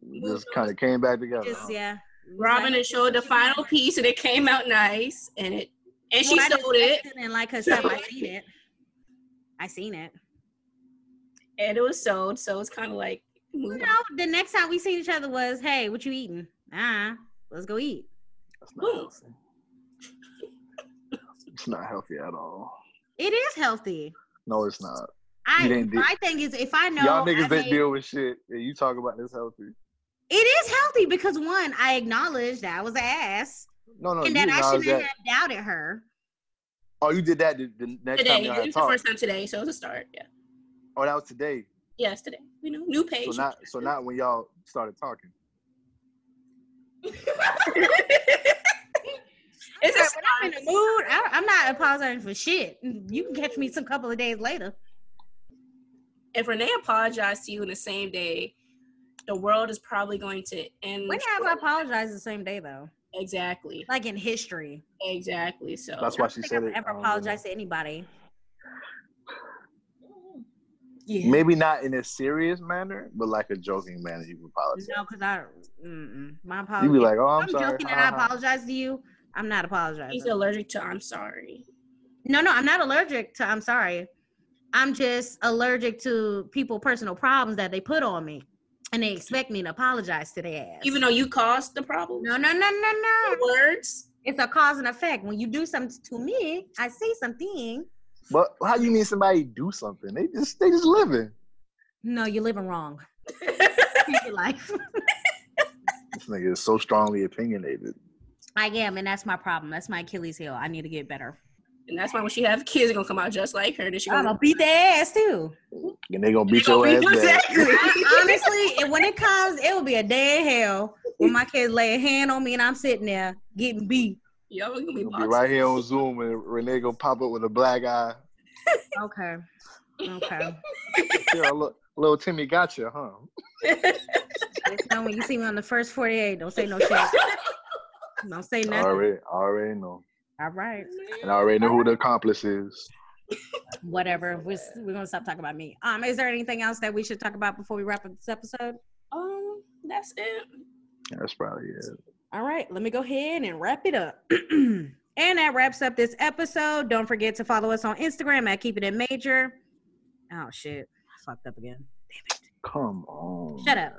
We just kind of came back together. just yeah. Robin Like- and showed the final piece, and it came out nice, and it and she Well, sold it, didn't like her stuff. I seen it. I seen it. and it was sold. So it's kind of like You move know, the next time we seen each other was, "Hey, what you eating? Ah, let's go eat." That's not healthy. It's not healthy at all. It is healthy. No, it's not. I didn't my thing is if I know Y'all niggas I that deal with shit and you talk about this healthy. it is healthy because one, I acknowledged that I was an ass No, no, and you that I acknowledge shouldn't that. have doubted her. Oh, you did that the, the next time today. y'all It had was the first time today, so it was a start. Yeah, Oh, that was today. yes, today. You know, new So page. not so not when y'all started talking. it's a When I'm in the mood, I, I'm not apologizing for shit. You can catch me some couple of days later. If Renee apologized to you in the same day, the world is probably going to end. When have I apologized the same day though? Exactly. Like in history. Exactly. So That's I why don't she think said I've it. I ever don't know. apologized to anybody. yeah. Maybe not in a serious manner, but like a joking manner. You would apologize. No, because I, mm-mm. my apology. You be like, "Oh, I'm, I'm sorry." joking and ha, I apologize to you. I'm not apologizing. He's allergic to I'm sorry. No, no, I'm not allergic to. I'm sorry. I'm just allergic to people' personal problems that they put on me, and they expect me to apologize to their ass. Even though you caused the problem. no, no, no, no, no. The words. It's a cause and effect. When you do something to me, I say something. But how you mean somebody do something? They just they just living. No, you're living wrong. Change your life. This nigga is so strongly opinionated. I am, and that's my problem. That's my Achilles heel. I need to get better. And that's why when she have kids, they're gonna come out just like her. Then she gonna gonna beat their ass too. And they gonna beat They your gonna ass beat you exactly. I- honestly, when it comes, it will be a day in hell when my kids lay a hand on me and I'm sitting there getting beat. Yo, we gonna be You'll be right here on Zoom and Renee gonna pop up with a black eye. Okay. Okay. Yeah, look, little Timmy got you, huh? Next time when you see me on the first 48, don't say no shit. Don't say nothing. already, I already know, All right. and I already know who the accomplice is. Whatever. We're, we're gonna stop talking about me. Um, is there anything else that we should talk about before we wrap up this episode? Um, that's it. That's probably it. All right, let me go ahead and wrap it up. and that wraps up this episode. Don't forget to follow us on Instagram at Keep It In Major. Oh shit, I fucked up again. Damn it. Come on. Shut up.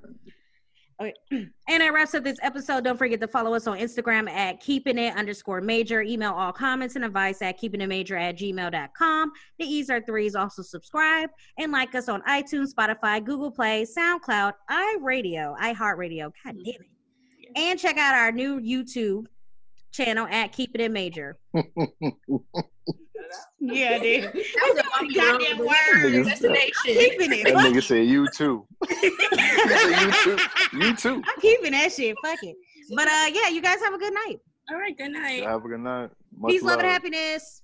Okay. And that wraps up this episode. Don't forget to follow us on Instagram at keeping it underscore major. Email all comments and advice at keeping it major at gmail.com. The E's are threes. Also subscribe and like us on iTunes, Spotify, Google Play, SoundCloud, iRadio, iHeartRadio. God damn it. And check out our new YouTube channel at Keep It In Major. yeah, dude. That was a bumpy road. Goddamn but word. we were Destination. Keeping it. That nigga said you too. He you too. You too. I'm keeping that shit. Fuck it. But uh, yeah, you guys have a good night. All right. Good night. Have a good night. Much Peace, love, and love. happiness.